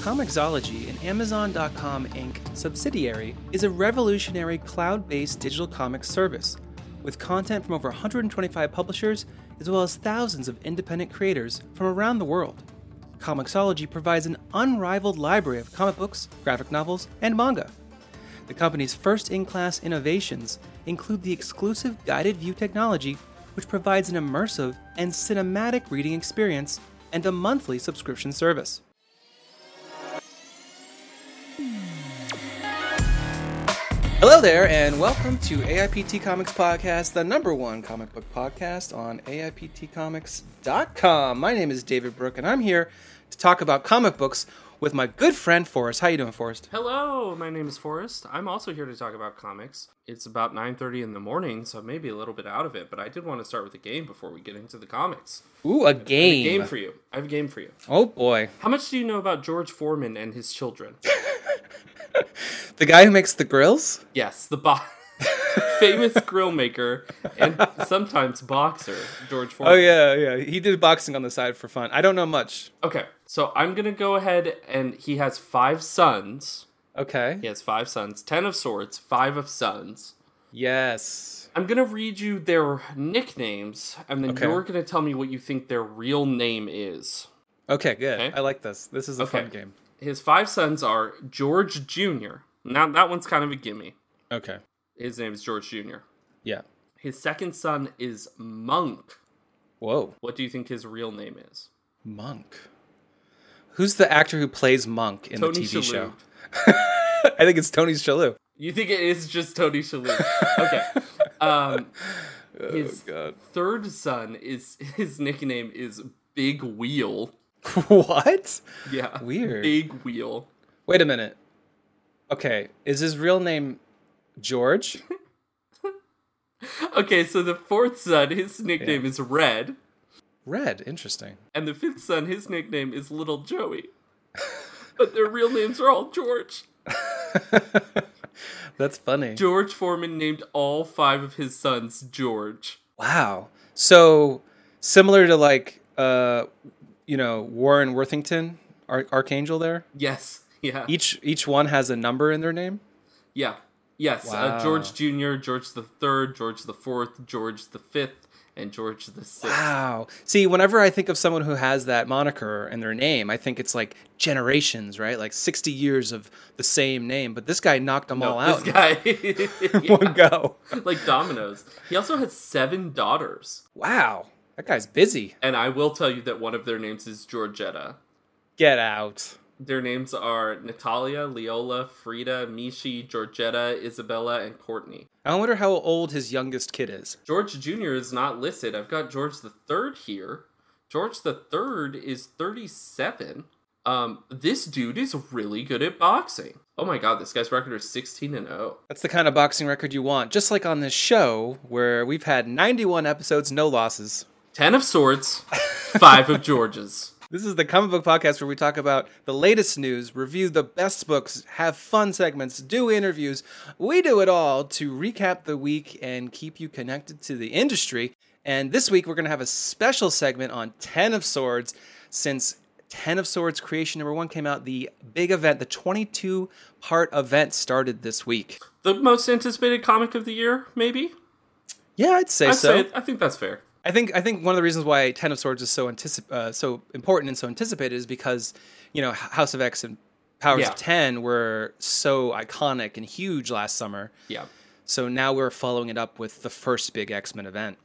Comixology, an Amazon.com Inc. subsidiary, is a revolutionary cloud based digital comics service with content from over 125 publishers as well as thousands of independent creators from around the world. Comixology provides an unrivaled library of comic books, graphic novels, and manga. The company's first in class innovations include the exclusive guided view technology, which provides an immersive and cinematic reading experience, and a monthly subscription service. Hello there, and welcome to AIPT Comics Podcast, the number one comic book podcast on AIPTcomics.com. My name is David Brook, and I'm here to talk about comic books with my good friend Forrest. How you doing, Forrest? Hello, my name is Forrest. I'm also here to talk about comics. It's about 9:30 in the morning, so maybe a little bit out of it, but I did want to start with a game before we get into the comics. Ooh, a I game. have a game for you. I have a game for you. oh boy, How much do you know about George Foreman and his children? the guy who makes the grills. yes, the bo- famous grill maker and sometimes boxer, George Foreman. Oh yeah, yeah. He did boxing on the side for fun. I don't know much. Okay, so I'm going to go ahead and he has 5 sons. Okay. He has 5 sons, 10 of swords, 5 of sons. Yes. I'm gonna read you their nicknames, and then Okay. you're gonna tell me what you think their real name is. Okay, good. Okay. I like this. This is a Okay. fun game. His five sons are George Jr. Now that one's kind of a gimme. Okay. His name is George Jr. Yeah. His second son is Monk. Whoa. What do you think his real name is? Monk. Who's the actor who plays Monk in Tony the TV Shalhoub. show? I think it's Tony Shalhoub. You think it is just Tony Shalhoub? okay. Um, his Oh, God. third son is his nickname is Big Wheel. what? Yeah. Weird. Big Wheel. Wait a minute. Okay, is his real name George? Okay, so the fourth son, his nickname is Red. Red. Interesting. And the fifth son, his nickname is Little Joey. but their real names are all George. That's funny. George Foreman named all five of his sons George. Wow. So similar to like uh you know, Warren Worthington, Ar- Archangel there. Yes. Yeah. Each each one has a number in their name. Yeah. Yes. Wow. Uh, George Jr., George the Third, George the Fourth, George the Fifth, and George the Sixth. Wow. See, whenever I think of someone who has that moniker in their name, I think it's like generations, right? Like 60 years of the same name, but this guy knocked them all out This guy, one go. like dominoes. He also has seven daughters, Wow. That guy's busy. and I will tell you that one of their names is Georgetta. Get out. Their names are Natalia, Leola, Frida, Mishi, Georgetta, Isabella, and Courtney. I wonder how old his youngest kid is. George Jr. is not listed. I've got George the Third here. George the Third is 37. Um, this dude is really good at boxing. Oh my god, this guy's record is 16 and oh. 0. That's the kind of boxing record you want. Just like on this show, where we've had 91 episodes, no losses. 10 of swords, 5 of George's. This is the comic book podcast where we talk about the latest news, review the best books, have fun segments, do interviews. We do it all to recap the week and keep you connected to the industry. And this week we're going to have a special segment on 10 of Swords since 10 of Swords Creation number 1 came out, the big event, the 22 part event started this week. The most anticipated comic of the year, maybe? Yeah, I'd say I'd so. say I think that's fair. I think I think one of the reasons why Ten of Swords is so anticip- uh, so important and so anticipated is because you know House of X and Powers Yeah. of Ten were so iconic and huge last summer. Yeah. So now we're following it up with the first big X Men event.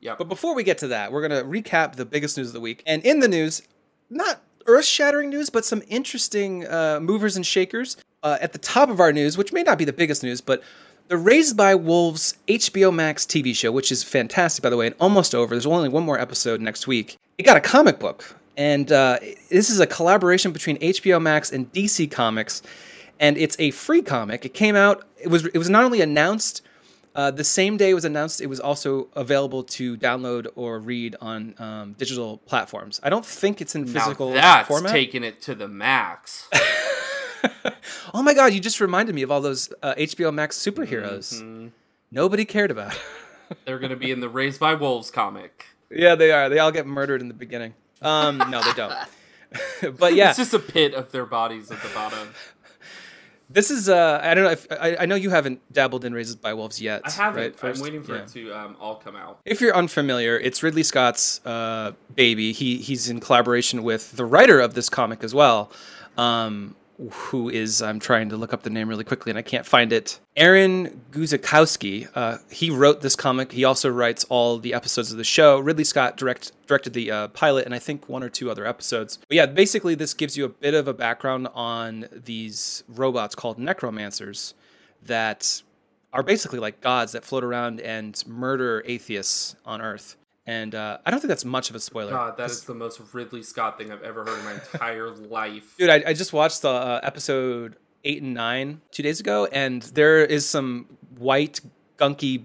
Yeah. But before we get to that, we're gonna recap the biggest news of the week. And in the news, not earth-shattering news, but some interesting uh, movers and shakers. Uh, at the top of our news, which may not be the biggest news, but the Raised by Wolves HBO Max TV show, which is fantastic, by the way, and almost over. There's only one more episode next week. It got a comic book, and uh, this is a collaboration between HBO Max and DC Comics, and it's a free comic. It came out. It was it was not only announced uh, the same day it was announced, it was also available to download or read on um, digital platforms. I don't think it's in physical now that's format. taking it to the max. oh my god, you just reminded me of all those uh, HBO Max superheroes Mm-hmm. nobody cared about. They're going to be in the Raised by Wolves comic. yeah, they are. They all get murdered in the beginning. Um, no, they don't. but yeah, It's just a pit of their bodies at the bottom. this is uh, I don't know if I, I know you haven't dabbled in Raised by Wolves yet. I haven't. Right, first? I'm waiting for Yeah. it to um, all come out. If you're unfamiliar, it's Ridley Scott's uh, baby. He he's in collaboration with the writer of this comic as well, um, who is I'm trying to look up the name really quickly and I can't find it. Aaron Guzikowski. Uh, he wrote this comic. He also writes all the episodes of the show. Ridley Scott direct directed the uh, pilot and I think one or two other episodes. But yeah, basically this gives you a bit of a background on these robots called necromancers that are basically like gods that float around and murder atheists on Earth. And uh, I don't think that's much of a spoiler. God, that is the most Ridley Scott thing I've ever heard in my entire life. Dude, I, I just watched the uh, episode eight and nine two days ago, and there is some white, gunky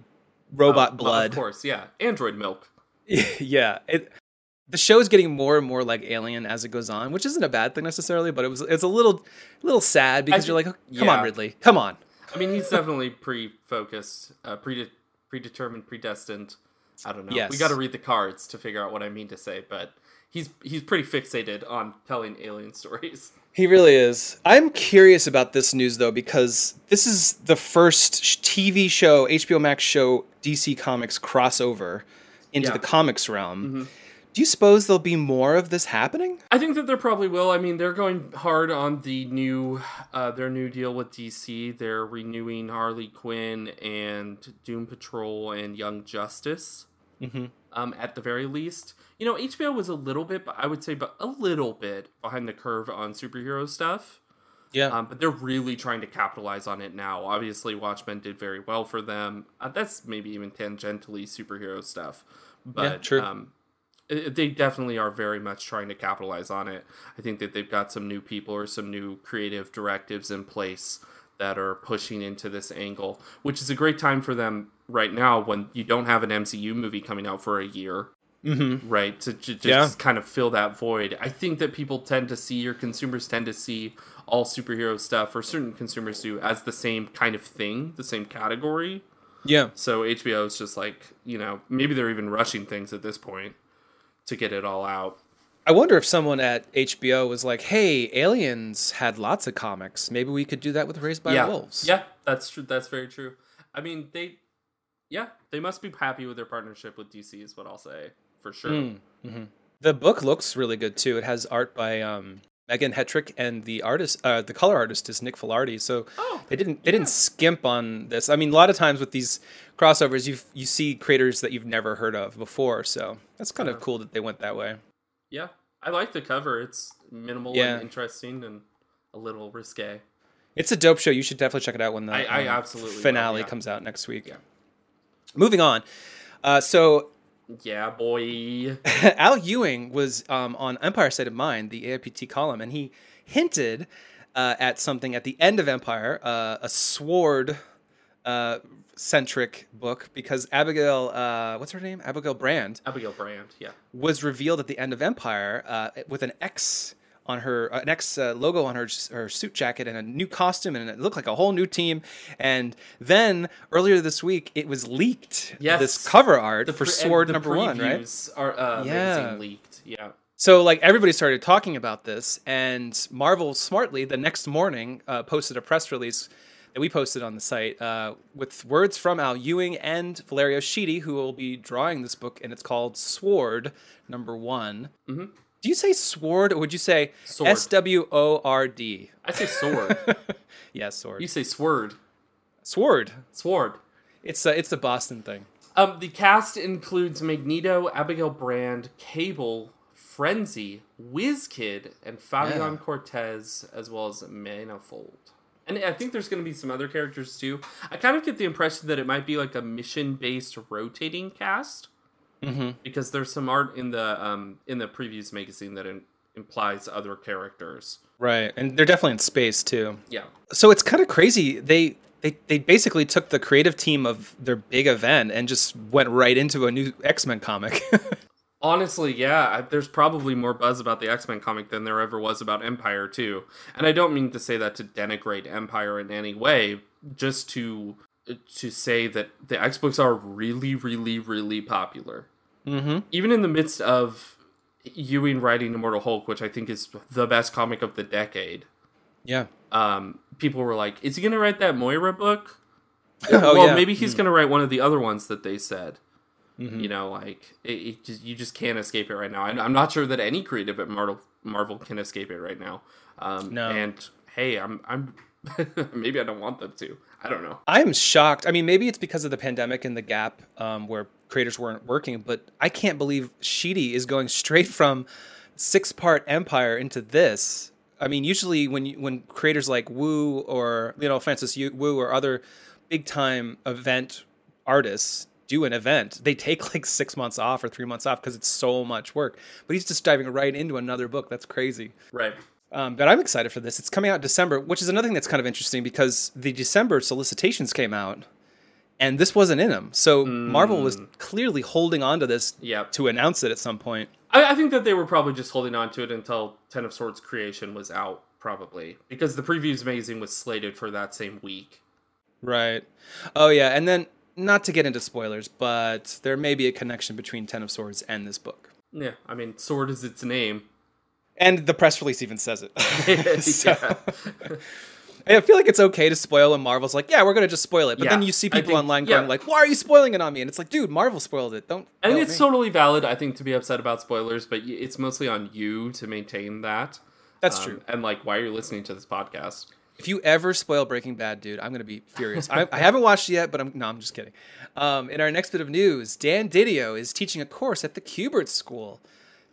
robot well, blood. of course, yeah. Android milk. yeah, it, the show is getting more and more like Alien as it goes on, which isn't a bad thing necessarily, but it was it's a little little sad because you're like, oh, come on. Ridley, come on. I mean, he's definitely pre-focused, uh, prede- predetermined, predestined. I don't know. Yes. We got to read the cards to figure out what I mean to say, but he's he's pretty fixated on telling alien stories. He really is. I'm curious about this news though because this is the first TV show, HBO Max show, DC Comics crossover into Yeah. the comics realm. Do you suppose there'll be more of this happening? I think that there probably will. I mean, they're going hard on the new uh, their new deal with DC. They're renewing Harley Quinn and Doom Patrol and Young Justice. Mm-hmm. Um, at the very least, you know, HBO was a little bit, I would say, but a little bit behind the curve on superhero stuff. Yeah. Um, but they're really trying to capitalize on it now. Obviously, Watchmen did very well for them. Uh, that's maybe even tangentially superhero stuff, but true. Um, it- they definitely are very much trying to capitalize on it. I think that they've got some new people or some new creative directives in place that are pushing into this angle, which is a great time for them right now when you don't have an MCU movie coming out for a year mm-hmm. right to, to just Yeah. kind of fill that void i think that people tend to see your consumers tend to see all superhero stuff or certain consumers do as the same kind of thing the same category Yeah. so hbo is just like you know maybe they're even rushing things at this point to get it all out I wonder if someone at HBO was like, "Hey, Aliens had lots of comics. Maybe we could do that with Raised by yeah Wolves." yeah that's true that's very true i mean they yeah they must be happy with their partnership with dc is what i'll say for sure Mm, mhm. The book looks really good too. It has art by um, Megan Hetrick, and the artist, uh, the color artist, is Nick Filardi. So Oh, they didn't they didn't skimp on this. I mean, a lot of times with these crossovers, you you see creators that you've never heard of before. So that's kind of cool that they went that way. yeah i like the cover it's minimal Yeah. and interesting and a little risque It's a dope show. You should definitely check it out when the I- I um, absolutely will, finale yeah. comes out next week. Moving on. Uh, so Yeah, boy. Al Ewing was um, on Empire State of Mind, the AIPT column, and he hinted uh, at something at the end of Empire, uh, a sword uh, centric book, because Abigail, uh, what's her name? Abigail Brand Abigail Brand. Yeah. was revealed at the end of Empire uh, with an X on her an X uh, logo on her her suit jacket and a new costume and it looked like a whole new team. And then earlier this week, it was leaked. Yes. this cover art The for Sword number one, right? Are uh, Yeah. leaked. Yeah. So like everybody started talking about this, and Marvel smartly the next morning uh, posted a press release that we posted on the site uh, with words from Al Ewing and Valerio Schiti, who will be drawing this book, and it's called Sword Number One. Mhm. Do you say sword or would you say Sword. S W O R D? I say sword. Yeah, sword. you say sword. Sword. Sword. It's a, it's the Boston thing. Um, the cast includes Magneto, Abigail Brand, Cable, Frenzy, Kid, and Fabian Yeah. Cortez, as well as Manifold. And I think there's going to be some other characters too. I kind of get the impression that it might be like a mission-based rotating cast Mm-hmm. because there's some art in the um, in the previews magazine that in, implies other characters. Right, and they're definitely in space too. Yeah, so it's kind of crazy. They they they basically took the creative team of their big event and just went right into a new X Men comic. Honestly, yeah, I- there's probably more buzz about the X Men comic than there ever was about Empire, too. And I don't mean to say that to denigrate Empire in any way, just to to say that the X books are really, really, really popular. mm-hmm. Even in the midst of Ewing writing Immortal Hulk, which I think is the best comic of the decade. Yeah. Um, people were like, "Is he gonna write that Moira book?" Oh, well, yeah. maybe he's gonna write one of the other ones that they said. Mm-hmm. You know, like it, it just, you just can't escape it right now. I, I'm not sure that any creative at Marvel Marvel can escape it right now. Um, No. And hey, I'm I'm maybe I don't want them to. I don't know. I am shocked. I mean, maybe it's because of the pandemic and the gap um, where creators weren't working, but I can't believe Schiti is going straight from six part Empire into this. I mean, usually when you, when creators like Yu or you know Francis Yu or other big time event artists do an event, they take like six months off or three months off because it's so much work. But he's just diving right into another book. That's crazy. Right. Um, but I'm excited for this. It's coming out in December, which is another thing that's kind of interesting because the December solicitations came out, and this wasn't in them. So Marvel was clearly holding on to this Yep. to announce it at some point. I, I think that they were probably just holding on to it until Ten of Swords creation was out, probably because the previews magazine was slated for that same week. Right. Oh yeah, and then not to get into spoilers, but there may be a connection between Ten of Swords and this book. Yeah, I mean, sword is its name. And the press release even says it. So- yeah. I feel like it's okay to spoil, and Marvel's like, "Yeah, we're gonna just spoil it." But Yeah, then you see people think- online yeah. going like, "Why are you spoiling it on me?" And it's like, "Dude, Marvel spoiled it. Don't." Mean, it's me." totally valid, I think, to be upset about spoilers, but it's mostly on you to maintain that. That's Um, true. And like, why are you listening to this podcast? If you ever spoil Breaking Bad, dude, I'm gonna be furious. I, I haven't watched it yet, but I'm no, I'm just kidding. Um, in our next bit of news, Dan DiDio is teaching a course at the Kubert School.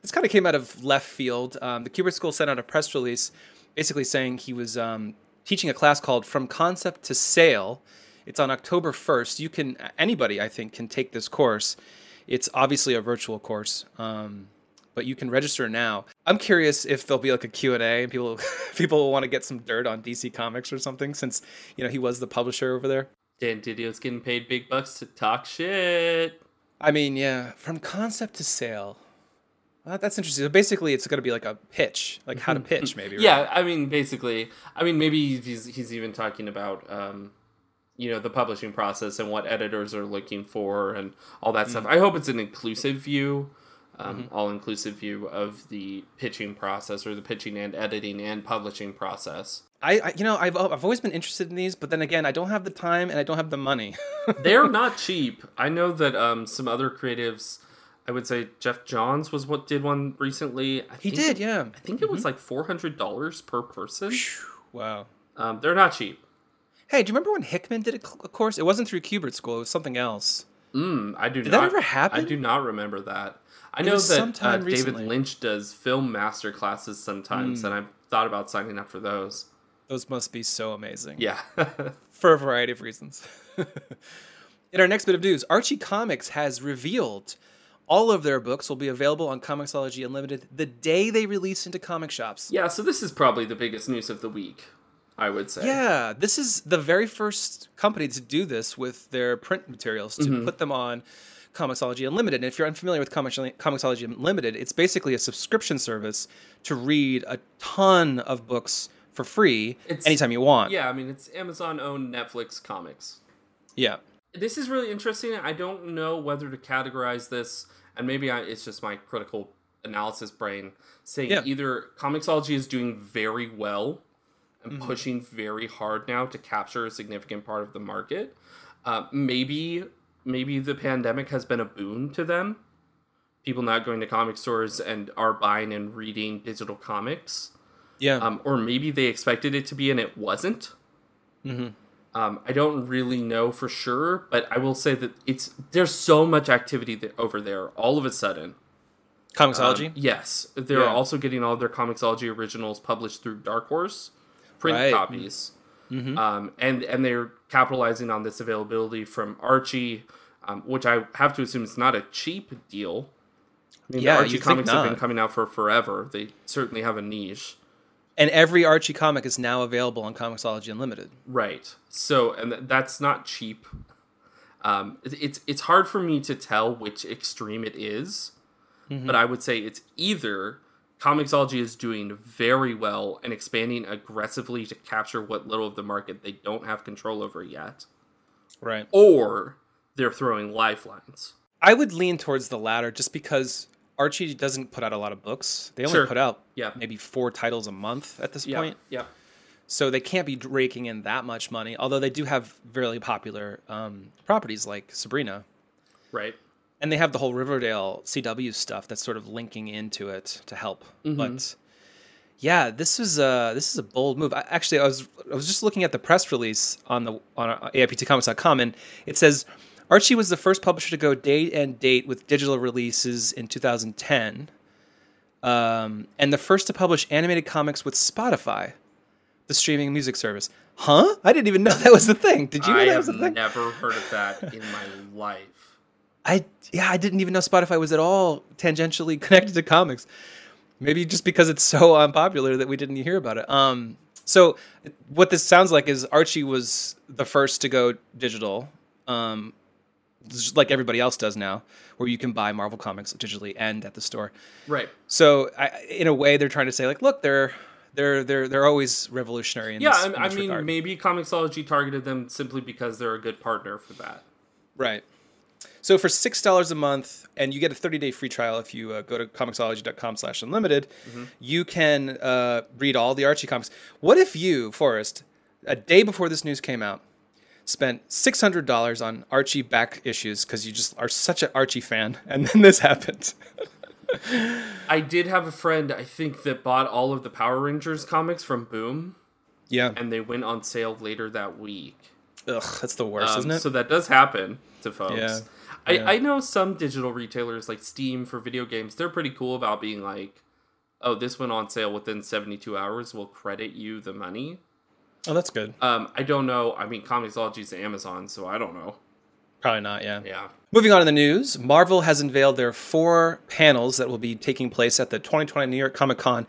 This kind of came out of left field. Um, the Kubert School sent out a press release, basically saying he was um, teaching a class called "From Concept to Sale." It's on October 1st. You can anybody, I think, can take this course. It's obviously a virtual course. Um, but you can register now. I'm curious if there'll be like a Q&A and people people will want to get some dirt on DC Comics or something since, you know, he was the publisher over there. Dan DiDio's getting paid big bucks to talk shit. I mean, yeah, from concept to sale. Well, that's interesting. So basically it's going to be like a pitch, like how to pitch maybe, right? Yeah, I mean, basically, I mean, maybe he's he's even talking about, um, you know, the publishing process and what editors are looking for and all that Mm. stuff. I hope it's an inclusive view, um, Mm-hmm. all inclusive view of the pitching process or the pitching and editing and publishing process. I, I you know, I've I've always been interested in these, but then again, I don't have the time and I don't have the money. They're not cheap. I know that um, some other creatives. I would say Geoff Johns was what did one recently. I he did, it- yeah. I think it was like four hundred dollars per person. Wow. Um, they're not cheap. Hey, do you remember when Hickman did a, course? It wasn't through Kubert School, it was something else. Mm, I do Did not. that ever happen? I do not remember that. I know that uh, David. Lynch does film master classes sometimes, Hmm. and I've thought about signing up for those. Those must be so amazing. Yeah. for a variety of reasons. In our next bit of news, Archie Comics has revealed all of their books will be available on Comixology Unlimited the day they release into comic shops. yeah, so this is probably the biggest news of the week, I would say. Yeah, this is the very first company to do this with their print materials to Mm-hmm. put them on Comixology Unlimited. And if you're unfamiliar with Comixology Unlimited, it's basically a subscription service to read a ton of books for free It's- anytime you want. Yeah, I mean, it's Amazon owned Netflix comics. Yeah. This is really interesting. I don't know whether to categorize this, and maybe I, it's just my critical analysis brain saying Yeah. either Comixology is doing very well and Mm-hmm. pushing very hard now to capture a significant part of the market. Uh, maybe maybe the pandemic has been a boon to them. People not going to comic stores and are buying and reading digital comics. Yeah. Um, or maybe they expected it to be and it wasn't. Um, I don't really know for sure, but I will say that it's there's so much activity that, over there all of a sudden. Comixology? Um, yes, they're Yeah. also getting all their Comixology originals published through Dark Horse print Right. copies, um, and and they're capitalizing on this availability from Archie, um, which I have to assume is not a cheap deal. I mean, Yeah, Archie comics have been coming out for forever. They certainly have a niche. And every Archie comic is now available on Comixology Unlimited. Right. So, and th- that's not cheap. Um, it- it's it's hard for me to tell which extreme it is, but I would say it's either Comixology is doing very well and expanding aggressively to capture what little of the market they don't have control over yet, Right. or they're throwing lifelines. I would lean towards the latter just because Archie doesn't put out a lot of books. They only Sure. put out Yeah. maybe four titles a month at this Yeah. point. Yeah. So they can't be raking in that much money. Although they do have really popular um, properties like Sabrina, Right. and they have the whole Riverdale CW stuff that's sort of linking into it to help. But yeah, this is a this is a bold move. I, actually, I was I was just looking at the press release on the on AIPTcomics.com, and it says Archie was the first publisher to go date and date with digital releases in 2010, um, and the first to publish animated comics with Spotify, the streaming music service. Huh? I didn't even know that was the thing. Did you know I that have was the thing? never heard of that in my life. I yeah, I didn't even know Spotify was at all tangentially connected to comics. Maybe just because it's so unpopular that we didn't hear about it. Um, so what this sounds like is Archie was the first to go digital, um, just like everybody else does now, where you can buy Marvel comics digitally and at the store. Right. So I, in a way, they're trying to say like, look, they're they're they're they're always revolutionary. In Yeah, this, I, I mean, regard. maybe Comixology targeted them simply because they're a good partner for that. Right. So for six dollars a month, and you get a thirty day free trial if you uh, go to comixology.com/unlimited, you can uh, read all the Archie comics. What if you, Forrest, a day before this news came out, spent six hundred dollars on Archie back issues because you just are such an Archie fan, and then this happened? I did have a friend, I think, that bought all of the Power Rangers comics from Boom, yeah. and they went on sale later that week. Ugh, that's the worst, Um, isn't it? So that does happen to folks. Yeah. I, Yeah. I know some digital retailers like Steam for video games, they're pretty cool about being like, oh, this went on sale within 72 hours, we'll credit you the money. Oh, that's good. Um, I don't know. I mean, Comixology's Amazon, so I don't know. Probably not. Yeah. Yeah. Moving on in the news, Marvel has unveiled their four panels that will be taking place at the 2020 New York Comic Con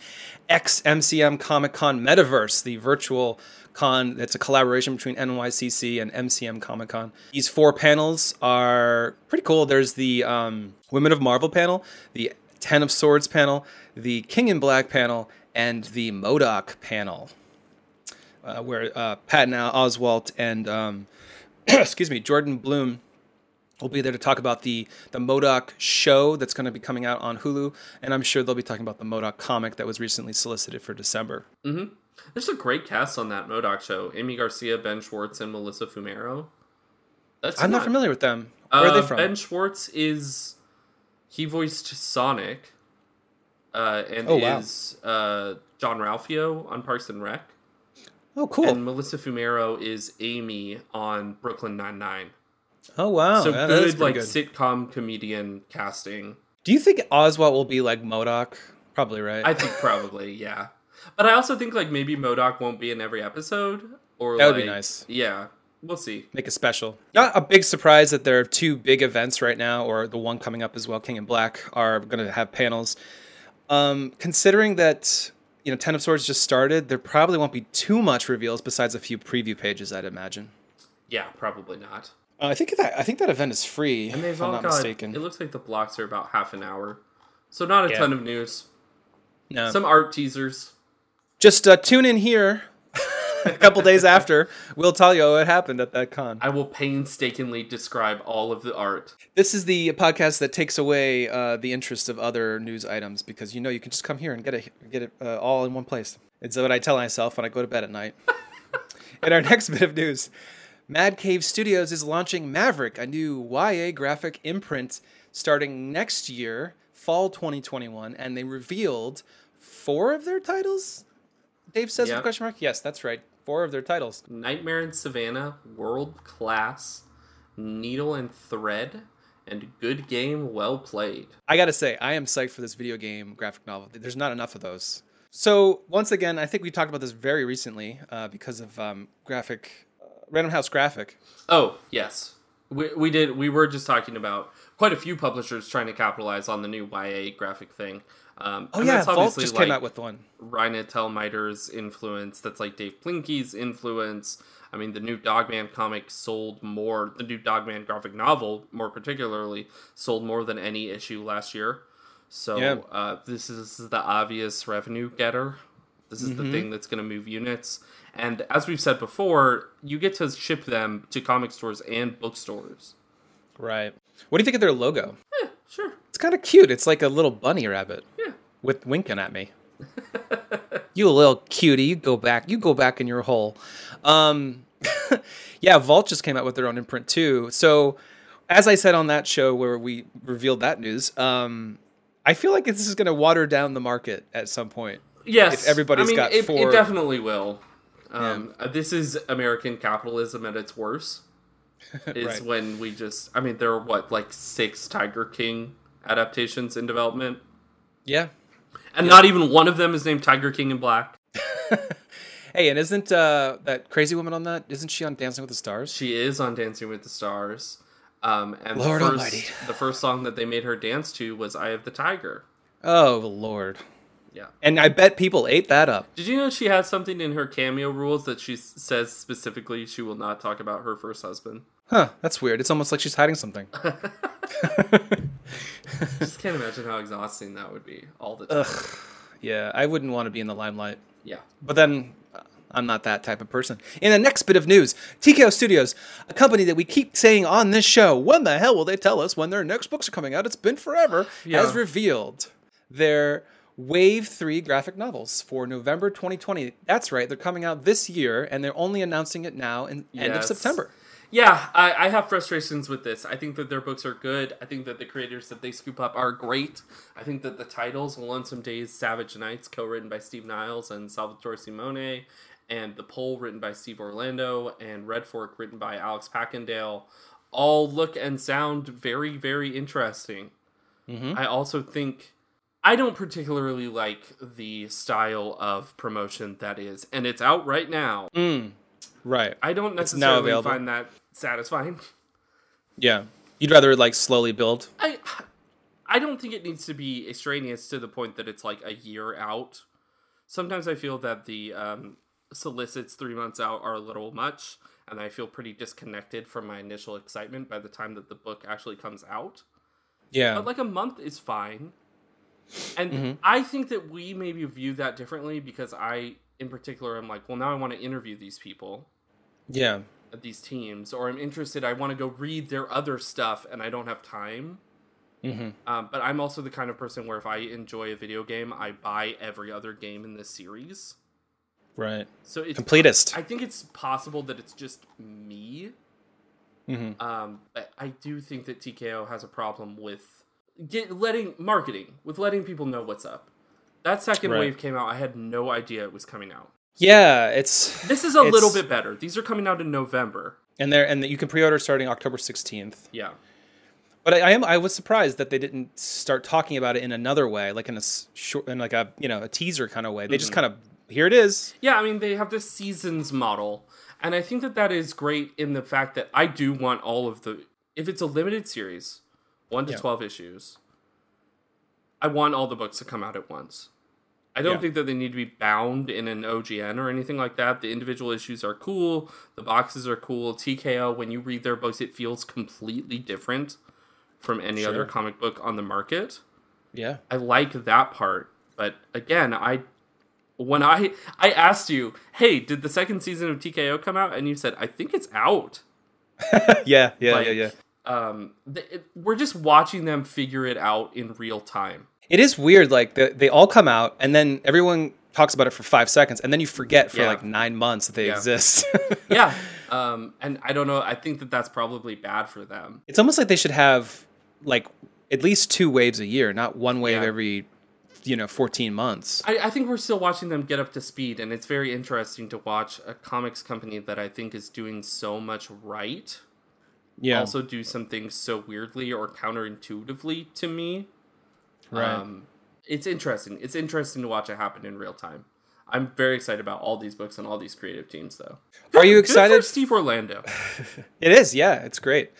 X MCM Comic Con Metaverse, the virtual con that's a collaboration between NYCC and MCM Comic Con. These four panels are pretty cool. There's the um, Women of Marvel panel, the Ten of Swords panel, the King in Black panel, and the MODOK panel, uh, where uh, Patton Oswalt and um, excuse me, Jordan Blum will be there to talk about the the MODOK show that's going to be coming out on Hulu, and I'm sure they'll be talking about the MODOK comic that was recently solicited for December. There's a great cast on that MODOK show. Aimee Garcia, Ben Schwartz, and Melissa Fumero. That's I'm not familiar with them. Where are Uh, they from? Ben Schwartz is he voiced Sonic, uh, and Oh, wow. is uh, Jean-Ralphio on Parks and Rec, oh, cool. and Melissa Fumero is Amy on Brooklyn Nine Nine. oh, wow. so Yeah, good, like sitcom comedian casting. Do you think Oswalt will be like MODOK? Probably right. I think probably yeah, but I also think like maybe MODOK won't be in every episode, or That would be nice. Yeah, we'll see. Make a special. Not a big surprise that there are two big events right now, or the one coming up as well, King in Black, are going to have panels. Um, considering that you know Ten of Swords just started, there probably won't be too much reveals besides a few preview pages, I'd imagine. Yeah, probably not. Uh, I think that I think that event is free. And they've if I'm all not got. mistaken. It looks like the blocks are about half an hour, so not a Yeah. ton of news. No. Some art teasers. Just uh, tune in here a couple days after. We'll tell you what happened at that con. I will painstakingly describe all of the art. This is the podcast that takes away uh, the interest of other news items because you know you can just come here and get it get it uh, all in one place. It's what I tell myself when I go to bed at night. in our next bit of news, Mad Cave Studios is launching Maverick, a new YA graphic imprint starting next year, fall 2021, and they revealed four of their titles. Dave says with question mark. Yes, that's right. Four of their titles. Nightmare in Savannah, World Class, Needle and Thread, and Good Game Well Played. I gotta say, I am psyched for this video game graphic novel. There's not enough of those. So once again, I think we talked about this very recently uh, because of um, graphic, uh, Random House Graphic. Oh, yes. We, we did. We were just talking about quite a few publishers trying to capitalize on the new YA graphic thing. Um, Oh yeah, Vault just like came out with one. Raina Telgemeier's influence. That's like Dav Pilkey's influence. I mean, the new Dogman comic sold more. The new Dogman graphic novel, more particularly, sold more than any issue last year. So Yeah. uh, this is the obvious revenue getter. This is Mm-hmm. the thing that's going to move units. And as we've said before, you get to ship them to comic stores and bookstores. Right. What do you think of their logo? Eh, sure. It's kind of cute. It's like a little bunny rabbit Yeah. with winking at me. you little cutie, you go back. You go back in your hole. Um, yeah, Vault just came out with their own imprint too. So, as I said on that show where we revealed that news, um, I feel like this is going to water down the market at some point. Yes, If everybody's I mean, got it, four- it definitely will. Um, uh, This is American capitalism at its worst. Is Right. when we just, I mean, there are what like six Tiger King adaptations in development, Yeah. and not even one of them is named Tiger King in Black. Hey, and isn't uh, that crazy woman on that? Isn't she on Dancing with the Stars? She is on Dancing with the Stars, um, and Lord the Almighty. first, the first song that they made her dance to was "Eye of the Tiger." Oh Lord! Yeah. And I bet people ate that up. Did you know she has something in her cameo rules that she says specifically she will not talk about her first husband? Huh? That's weird. It's almost like she's hiding something. Just can't imagine how exhausting that would be all the time. Yeah, I wouldn't want to be in the limelight. Yeah. But then uh, I'm not that type of person. In the next bit of news, TKO Studios, a company that we keep saying on this show, when the hell will they tell us when their next books are coming out? It's been forever, Yeah. has revealed their Wave 3 graphic novels for November 2020. That's right, they're coming out this year and they're only announcing it now in end of September. Yeah, I, I have frustrations with this. I think that their books are good. I think that the creators that they scoop up are great. I think that the titles, Lonesome Days, Savage Nights, co-written by Steve Niles and Salvatore Simeone, and The Pole, written by Steve Orlando, and Red Fork, written by Alex Paknadel, all look and sound very, very interesting. I also think I don't particularly like the style of promotion that is, and it's out right now. Right. I don't necessarily find that satisfying. Yeah. You'd rather like slowly build. I I don't think it needs to be extraneous to the point that it's like a year out. Sometimes I feel that the um, solicits three months out are a little much, and I feel pretty disconnected from my initial excitement by the time that the book actually comes out. Yeah. But like a month is fine. And Mm-hmm. I think that we maybe view that differently because I, in particular, am like, well, now I want to interview these people. yeah. These teams or i'm interested i want to go read their other stuff and i don't have time Mm-hmm. um, but i'm also the kind of person where if i enjoy a video game i buy every other game in this series Right. so it's Completist. i think it's possible that it's just me Mm-hmm. um, but i do think that tko has a problem with get, letting marketing with letting people know what's up that second Right. wave came out i had no idea it was coming out Yeah, it's this is a little bit better these are coming out in november and there and you can pre-order starting October 16th. yeah But I, I am I was surprised that they didn't start talking about it in another way, like in a short, in like a you know a teaser kind of way. They just Mm-hmm. kind of here it is. Yeah, I mean they have this seasons model, and I think that that is great in the fact that I do want all of the. If it's a limited series, one to Yeah. twelve issues, I want all the books to come out at once. I don't Yeah. think that they need to be bound in an OGN or anything like that. The individual issues are cool. The boxes are cool. TKO, when you read their books, it feels completely different from any other comic book on the market. Yeah. I like that part, but again, I when I I asked you, "Hey, did the second season of TKO come out?" and you said, "I think it's out." yeah, yeah, Like, yeah, yeah. Um, th- it, we're just watching them figure it out in real time. It is weird. Like the, they all come out, and then everyone talks about it for five seconds, and then you forget for Yeah. like nine months that they Yeah. exist. Yeah. um, and I don't know. I think that that's probably bad for them. it's almost like they should have like at least two waves a year, not one wave Yeah. every you know 14 months. I, I think we're still watching them get up to speed, and it's very interesting to watch a comics company that I think is doing so much right yeah, also do some things so weirdly or counterintuitively to me. Right. Um, it's interesting. It's interesting to watch it happen in real time. I'm very excited about all these books and all these creative teams, though. Are you Good for excited? Steve Orlando. It is, yeah, it's great.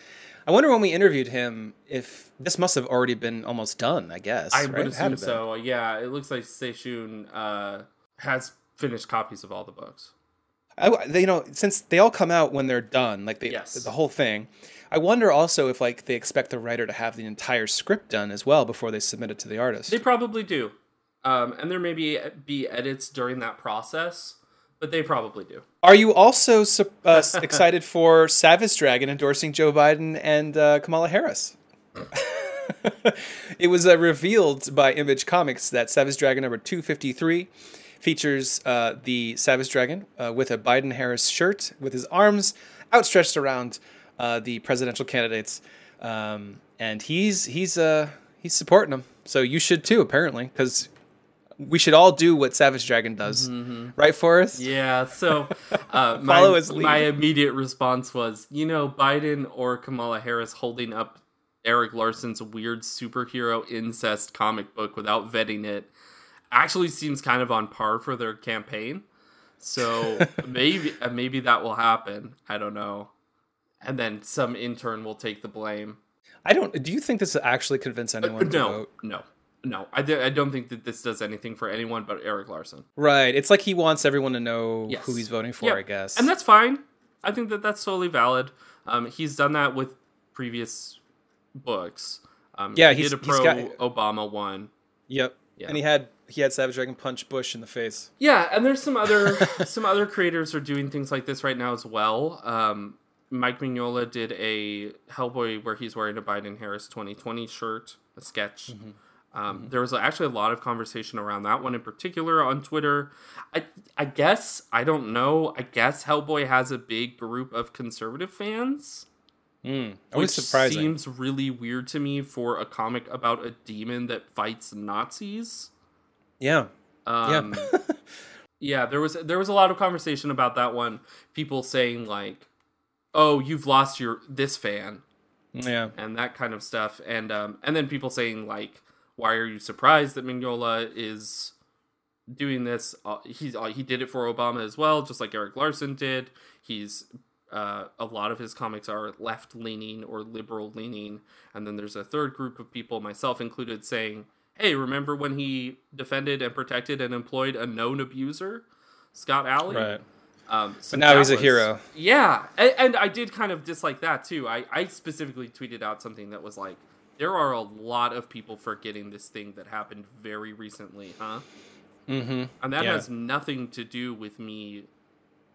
I wonder when we interviewed him if this must have already been almost done. I guess I right? would assume to been. so. Yeah, it looks like Seishun uh, has finished copies of all the books. I, you know, since they all come out when they're done, like they, Yes. the whole thing. I wonder also if like they expect the writer to have the entire script done as well before they submit it to the artist. They probably do. Um, and there may be, be edits during that process, but they probably do. Are you also uh, excited for Savage Dragon endorsing Joe Biden and uh, Kamala Harris? it was uh, revealed by Image Comics that Savage Dragon number 253 features uh, the Savage Dragon uh, with a Biden Harris shirt with his arms outstretched around uh, the presidential candidates. Um, and he's he's uh he's supporting them. So you should too, apparently, because we should all do what Savage Dragon does, right, Forrest? Yeah, so uh, my, Follow his lead. my immediate response was, you know, Biden or Kamala Harris holding up Erik Larsen's weird superhero incest comic book without vetting it actually seems kind of on par for their campaign. So maybe uh, maybe that will happen. I don't know. And then some intern will take the blame. I don't. Do you think this will actually convince anyone to no, vote? no, no. I don't think that this does anything for anyone but Erik Larsen. Right. It's like he wants everyone to know Yes. who he's voting for. Yep. I guess. and that's fine. I think that that's totally valid. Um, he's done that with previous books. Um, Yeah, he he's- did a pro got- Obama one. Yep. Yeah. And he had he had Savage Dragon punch Bush in the face. Yeah, and there's some other some other creators are doing things like this right now as well. Um, Mike Mignola did a Hellboy where he's wearing a Biden Harris 2020 shirt, a sketch. Um, There was actually a lot of conversation around that one in particular on Twitter. I I guess I don't know. I guess Hellboy has a big group of conservative fans. Mm. Which surprising. seems really weird to me for a comic about a demon that fights Nazis. yeah. Um, yeah. there was there was a lot of conversation about that one. People saying like, "Oh, you've lost your this fan," Yeah. and that kind of stuff, and um, and then people saying like, "Why are you surprised that Mignola is doing this? Uh, he's uh, he did it for Obama as well, just like Erik Larsen did. He's uh, a lot of his comics are left leaning or liberal leaning, and then there's a third group of people, myself included, saying, "Hey, remember when he defended and protected and employed a known abuser, Scott Allie?" Right. Um, so But now he's a hero. Yeah, and, and I did kind of dislike that too. I, I specifically tweeted out something that was like, "There are a lot of people forgetting this thing that happened very recently, huh?" Mm-hmm. And that Yeah. has nothing to do with me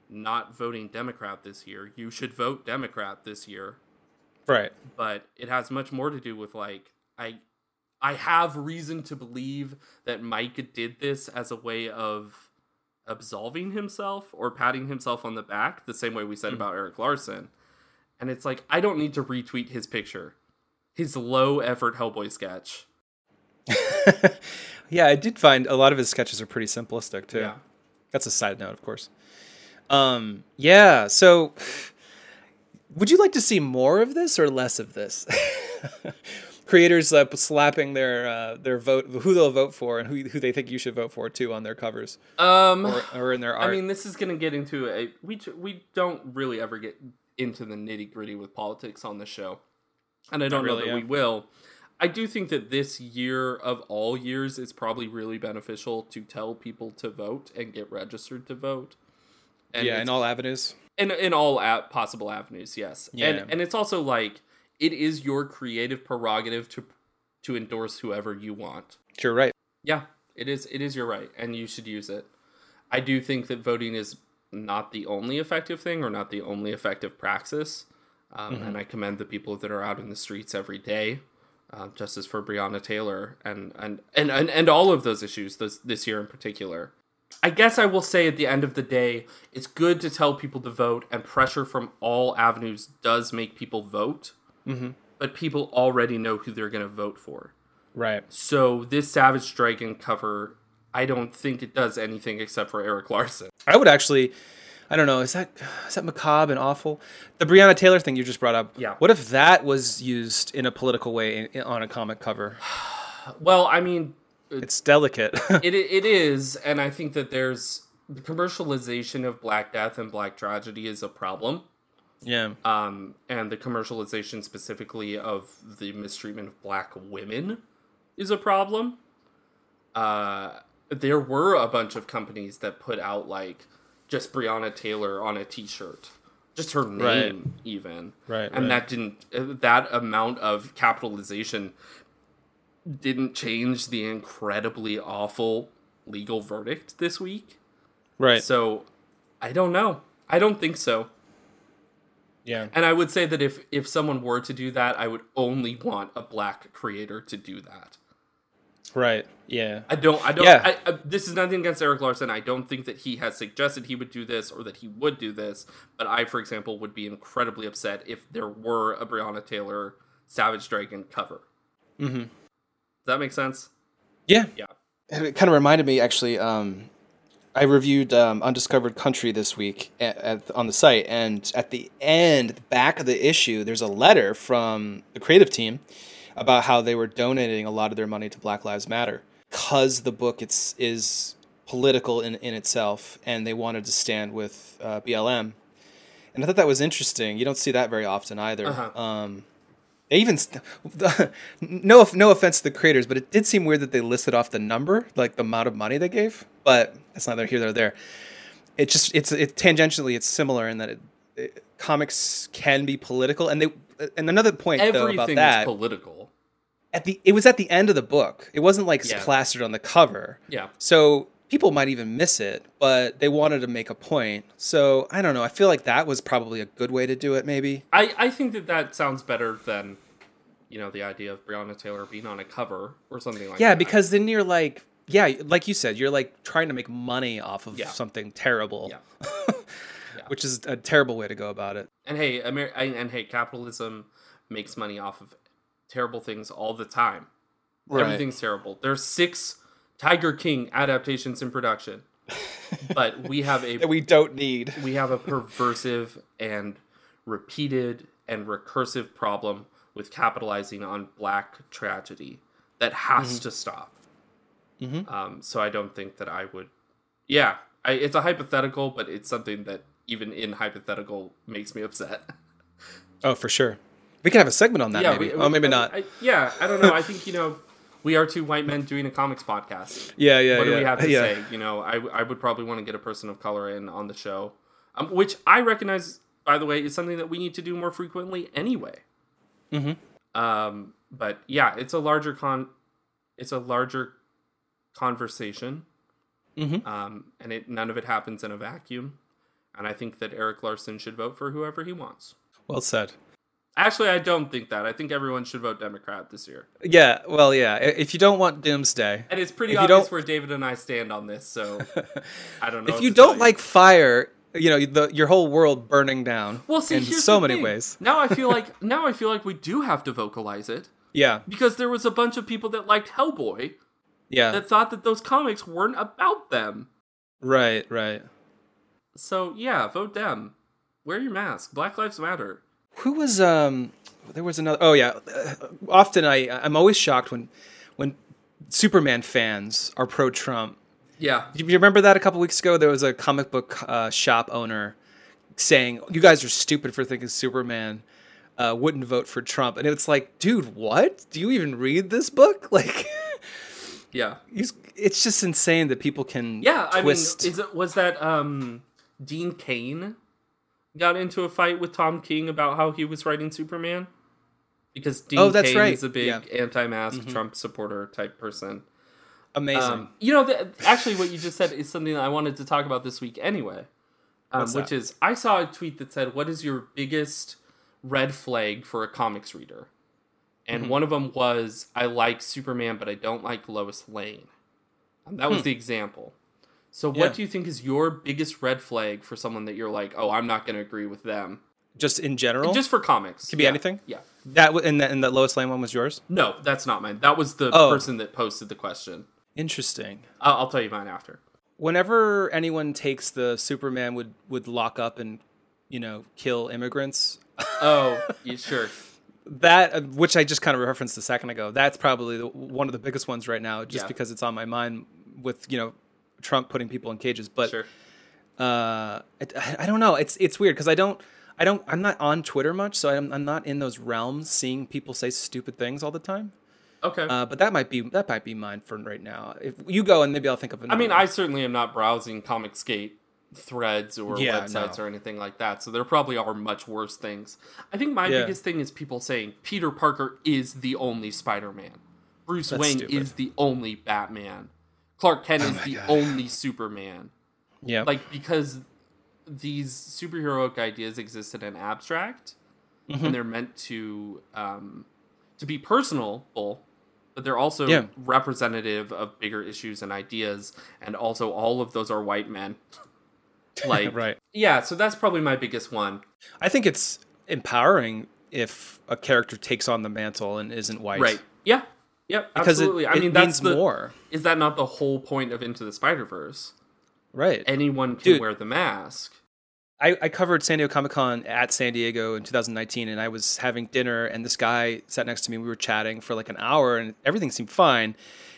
not voting Democrat this year. You should vote Democrat this year, Right. but it has much more to do with like I I have reason to believe that Mike did this as a way of absolving himself or patting himself on the back, the same way we said about Erik Larsen. And it's like I don't need to retweet his picture. His low effort Hellboy sketch. yeah, I did find a lot of his sketches are pretty simplistic too. Yeah. That's a side note, of course. Um, yeah. So, would you like to see more of this or less of this? Creators uh, slapping their uh, their vote, who they'll vote for, and who who they think you should vote for too on their covers Um or, or in their art. I mean, this is going to get into a we we don't really ever get into the nitty gritty with politics on the show, and I don't know that yeah. we will. I do think that this year of all years is probably really beneficial to tell people to vote and get registered to vote. And yeah, in all avenues. in in all a- possible avenues, yes. Yeah. And and it's also like it is your creative prerogative to to endorse whoever you want. You're right. Yeah, it is. It is your right, and you should use it. I do think that voting is not the only effective thing, or not the only effective praxis. Um, And I commend the people that are out in the streets every day, uh, justice for Breonna Taylor, and and and and, and all of those issues this this year in particular. I guess I will say at the end of the day, it's good to tell people to vote, and pressure from all avenues does make people vote. Mm-hmm. But people already know who they're going to vote for. Right. So this Savage Dragon cover, I don't think it does anything except for Erik Larsen. I would actually. I don't know. Is that is that macabre and awful? The Breonna Taylor thing you just brought up. Yeah. What if that was used in a political way in, in- on a comic cover? Well, I mean, It's delicate. it it is, and I think that there's the commercialization of Black Death and Black Tragedy is a problem. Yeah. Um, and the commercialization specifically of the mistreatment of black women is a problem. Uh, there were a bunch of companies that put out like just Breonna Taylor on a T-shirt, just her name even, Right, and right. that didn't uh, that amount of capitalization didn't change the incredibly awful legal verdict this week. Right. So I don't know. I don't think so. Yeah. And I would say that if if someone were to do that, I would only want a black creator to do that. Right. Yeah. I don't. I don't. Yeah. I, I, this is nothing against Erik Larsen. I don't think that he has suggested he would do this or that he would do this. But I, for example, would be incredibly upset if there were a Breonna Taylor Savage Dragon cover. Mm-hmm. Does that make sense? Yeah. Yeah. It kind of reminded me actually. Um, I reviewed um, Undiscovered Country this week at, at, on the site, and at the end, the back of the issue, there's a letter from the creative team about how they were donating a lot of their money to Black Lives Matter because the book it's is political in, in itself, and they wanted to stand with uh, BLM. And I thought that was interesting. You don't see that very often either. Uh-huh. Um, even no no offense to the creators, but it did seem weird that they listed off the number, like the amount of money they gave. But that's neither here nor there. It just it's it tangentially it's similar in that it, it, comics can be political, and they and another point though about Everything that political. at the it was at the end of the book. It wasn't like Yeah. plastered on the cover. Yeah. So people might even miss it, but they wanted to make a point. So I don't know. I feel like that was probably a good way to do it. Maybe. I, I think that that sounds better than, you know, the idea of Breonna Taylor being on a cover or something like Yeah, that. Yeah, because then you're like, yeah, like you said, you're like trying to make money off of Yeah. something terrible. Yeah. Yeah. Which is a terrible way to go about it. And hey, Amer- and, and hey, capitalism makes money off of terrible things all the time. Everything's terrible. There's six Tiger King adaptations in production, but we have a that we don't need. we have a perversive and repeated and recursive problem with capitalizing on black tragedy that has to stop. Mhm. Um, so I don't think that I would. Yeah, I, it's a hypothetical, but it's something that even in hypothetical makes me upset. Oh, for sure. We can have a segment on that. yeah, maybe. we- oh, maybe I- not. I- yeah, I don't know. I think you know we are two white men doing a comics podcast. yeah, yeah, what yeah. do we have to yeah. say? You know, I, I would probably want to get a person of color in on the show, um, which I recognize, by the way, is something that we need to do more frequently anyway. Mhm. Um, but yeah, it's a larger con, it's a larger conversation, Mhm. um, and it none of it happens in a vacuum. And I think that Erik Larsen should vote for whoever he wants. Well said. Actually, I don't think that. I think everyone should vote Democrat this year. Yeah. Well, yeah. If you don't want doomsday, And it's pretty obvious where David and I stand on this, so I don't know. if you don't like fire, you know the, your whole world burning down. well, see, in here's so the many thing. ways. Now I feel like now I feel like we do have to vocalize it Yeah. because there was a bunch of people that liked Hellboy Yeah. that thought that those comics weren't about them. right. Right. So yeah, vote them. Wear your mask. Black Lives Matter. Who was um? There was another. Oh yeah. Uh, often I I'm always shocked when when Superman fans are pro Trump. Yeah, Do you remember that a couple weeks ago? There was a comic book uh, shop owner saying, "You guys are stupid for thinking Superman uh, wouldn't vote for Trump," and it's like, dude, what? Do you even read this book? Like, yeah, it's just insane that people can yeah. twist. I mean, it was that um Dean Cain got into a fight with Tom King about how he was writing Superman? Because Dean Oh, that's Cain right. is a big Yeah. Mm-hmm. anti-mask Trump supporter type person. Amazing. Um, you know, the, actually, what you just said is something that I wanted to talk about this week anyway. Um, which is I saw a tweet that said, "What is your biggest red flag for a comics reader?" And Mm-hmm. one of them was, "I like Superman, but I don't like Lois Lane." And that was the example. So, what Hmm. Yeah. do you think is your biggest red flag for someone that you're like, "Oh, I'm not going to agree with them"? just in general, Just for comics, Could be Yeah. anything? Yeah. that w- and that and that Lois Lane one was yours. No, that's not mine. That was the Oh. person that posted the question. Interesting. I'll, I'll tell you mine after. Whenever anyone takes the Superman would would lock up and you know kill immigrants, Oh, you sure? that uh, which I just kind of referenced a second ago. That's probably the, one of the biggest ones right now, just Yeah. because it's on my mind with you know Trump putting people in cages. But Sure. uh, I, I don't know. It's it's weird because I don't I don't I'm not on Twitter much, so I'm, I'm not in those realms seeing people say stupid things all the time. Okay. Uh, but that might be that might be mine for right now. If you go and maybe I'll think of another. I mean, one. I certainly am not browsing Comicsgate threads or Yeah, websites no. or anything like that. So there probably are much worse things. I think my Yeah. biggest thing is people saying Peter Parker is the only Spider-Man. Bruce That's Wayne stupid. Oh is the only Batman. Clark Kent is the God. only Superman. yeah Like because these superheroic ideas exist in an abstract, Mm-hmm. and they're meant to um, to be personal, but they're also Yeah. representative of bigger issues and ideas, and also all of those are white men. Like, right. yeah, so that's probably my biggest one. I think it's empowering if a character takes on the mantle and isn't white. Right? Yeah. Yep. Because absolutely. it, I mean, that's means the, more. Is that not the whole point of Into the Spider Verse? Right. Anyone can Dude. wear the mask. I, I covered San Diego Comic Con at San Diego in 2019, and I was having dinner, and this guy sat next to me. We were chatting for like an hour, and everything seemed fine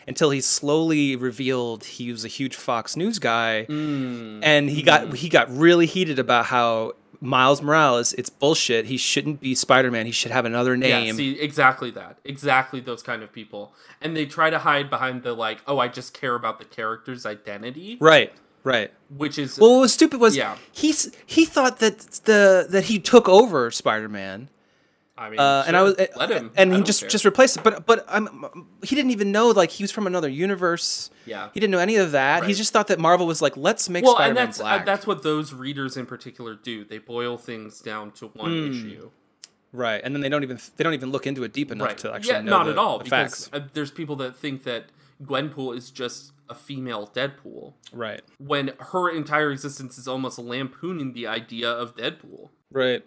until he slowly revealed he was a huge Fox News guy, Mm. and he got he got really heated about how Miles Morales it's bullshit. He shouldn't be Spider Man. He should have another Yeah, name. see, exactly that. Exactly those kind of people. And they try to hide behind the, like, oh, I just care about the character's identity, right. Right. which is. Well, what was stupid was Yeah. he's he thought that the that he took over Spider Man. I mean, uh, and I was let him. and I he just care. just replaced it. But but um, he didn't even know like he was from another universe. Yeah. he didn't know any of that. He just thought that Marvel was like, let's make well, Spider and Man that's uh, black. that's what those readers in particular do. They boil things down to one Hmm. issue. right, and then they don't even they don't even look into it deep enough Right. to actually yeah, know not the, at all. the Because facts. uh, there's people that think that Gwenpool is just a female Deadpool Right, when her entire existence is almost lampooning the idea of Deadpool. right.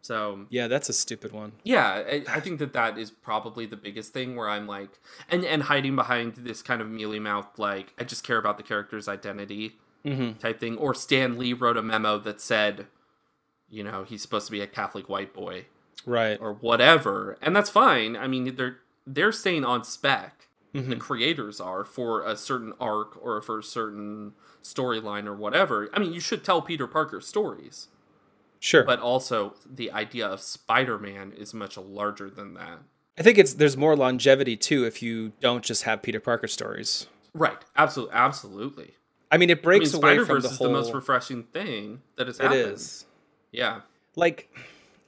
So Yeah, that's a stupid one. yeah, I, I think that that is probably the biggest thing where I'm like, and and hiding behind this kind of mealy mouth, like I just care about the character's identity Mm-hmm. type thing. Or Stan Lee wrote a memo that said, you know, he's supposed to be a Catholic white boy Right, or whatever, and that's fine. I mean, they're they're staying on spec. Mm-hmm. The creators are for a certain arc or for a certain storyline or whatever. I mean, you should tell Peter Parker stories, sure. but also the idea of Spider-Man is much larger than that. I think it's there's more longevity too if you don't just have Peter Parker stories. Right. Absolutely. Absolutely. I mean, it I mean, breaks away from the is whole. the most refreshing thing that has it happened. is. Yeah. like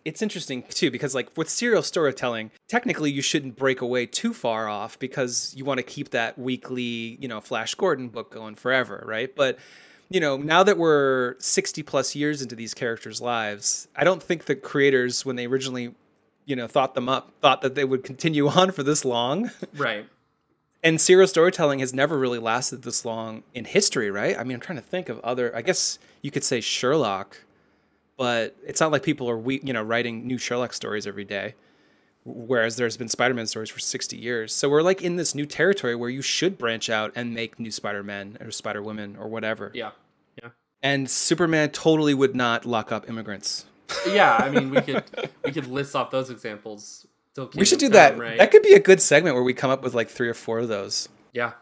it's interesting too because like with serial storytelling technically you shouldn't break away too far off because you want to keep that weekly you know flash gordon book going forever right but you know now that we're 60 plus years into these characters lives i don't think the creators when they originally you know thought them up thought that they would continue on for this long Right. and serial storytelling has never really lasted this long in history, right? I mean, I'm trying to think of other. I guess you could say Sherlock, but it's not like people are we you know writing new Sherlock stories every day. Whereas there's been Spider-Man stories for 60 years, so we're like in this new territory where you should branch out and make new Spider-Men or Spider-Women or whatever. Yeah. Yeah. And Superman totally would not lock up immigrants. Yeah. I mean, we could we could list off those examples. We should do Kingdom that. Right? That could be a good segment where we come up with like three or four of those. Yeah.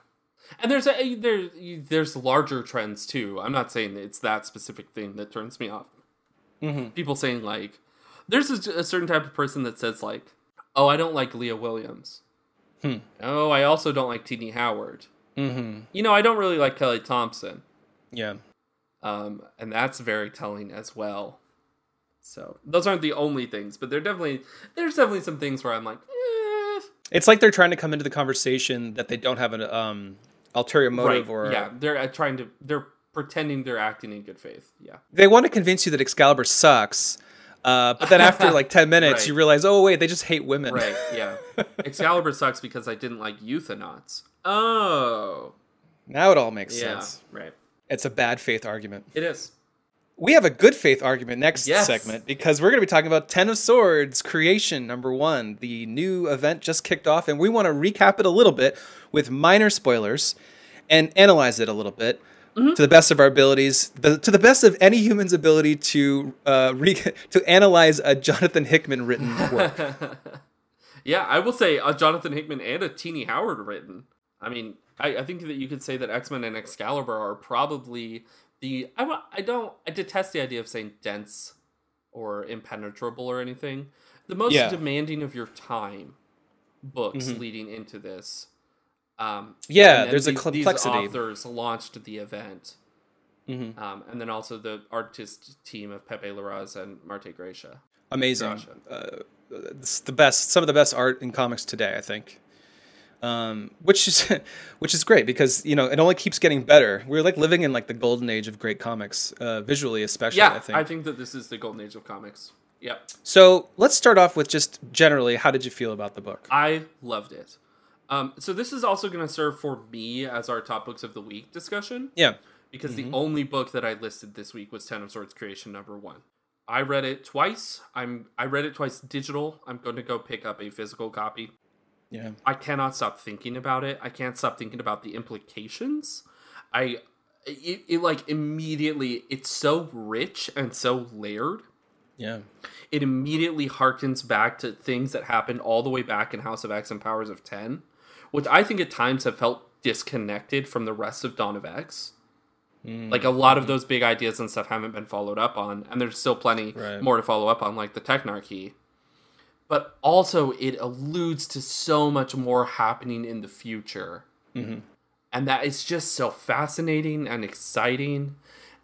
And there's a there there's larger trends too. I'm not saying it's that specific thing that turns me off. Mm-hmm. People saying like, there's a, a certain type of person that says like, oh, I don't like Leah Williams. Hmm. Oh, I also don't like Tini Howard. Mm-hmm. You know, I don't really like Kelly Thompson. Yeah. Um, and that's very telling as well. So those aren't the only things, but they're definitely there's definitely some things where I'm like, eh. It's like they're trying to come into the conversation that they don't have an um, ulterior motive right, or yeah, they're uh, trying to they're pretending they're acting in good faith. Yeah. they want to convince you that Excalibur sucks. Uh, but then after like 10 minutes, Right. you realize, oh, wait, they just hate women. Right, yeah. Excalibur sucks because I didn't like Euthanauts. Oh. now it all makes Yeah, sense. right. It's a bad faith argument. It is. We have a good faith argument next Yes. segment because we're going to be talking about Ten of Swords creation number one. The new event just kicked off, and we want to recap it a little bit with minor spoilers and analyze it a little bit Mm-hmm. to the best of our abilities, the, to the best of any human's ability to uh, re- to analyze a Jonathan Hickman written work. Yeah, I will say a Jonathan Hickman and a Tini Howard written. I mean, I, I think that you could say that X Men and Excalibur are probably the. I, I don't. I detest the idea of saying dense or impenetrable or anything. The most Yeah. demanding of your time books leading into this. Um, Yeah, there's a complexity. These authors launched the event. Mhm. Um, and then also the artist team of Pepe Larraz and Marte Gracia. Amazing. Gotcha. Uh, it's the best, some of the best art in comics today, I think. um, which is which is great because you know it only keeps getting better. We're like living in like the golden age of great comics, uh, visually especially. Yeah, I think. I think that this is the golden age of comics. Yep. so let's start off with just generally, how did you feel about the book? I loved it. Um, so this is also going to serve for me as our top books of the week discussion Yeah, because the only book that I listed this week was Ten of Swords Creation number one. I read it twice. I'm I read it twice digital. I'm going to go pick up a physical copy. yeah, I cannot stop thinking about it. I can't stop thinking about the implications. I it, it like immediately it's so rich and so layered. yeah, It immediately harkens back to things that happened all the way back in House of X and Powers of 10, which I think at times have felt disconnected from the rest of Dawn of X. Hmm. Like a lot of hmm. those big ideas and stuff haven't been followed up on, and there's still plenty Right. more to follow up on, like the Technarchy. But also, it alludes to so much more happening in the future. Mm-hmm. And that is just so fascinating and exciting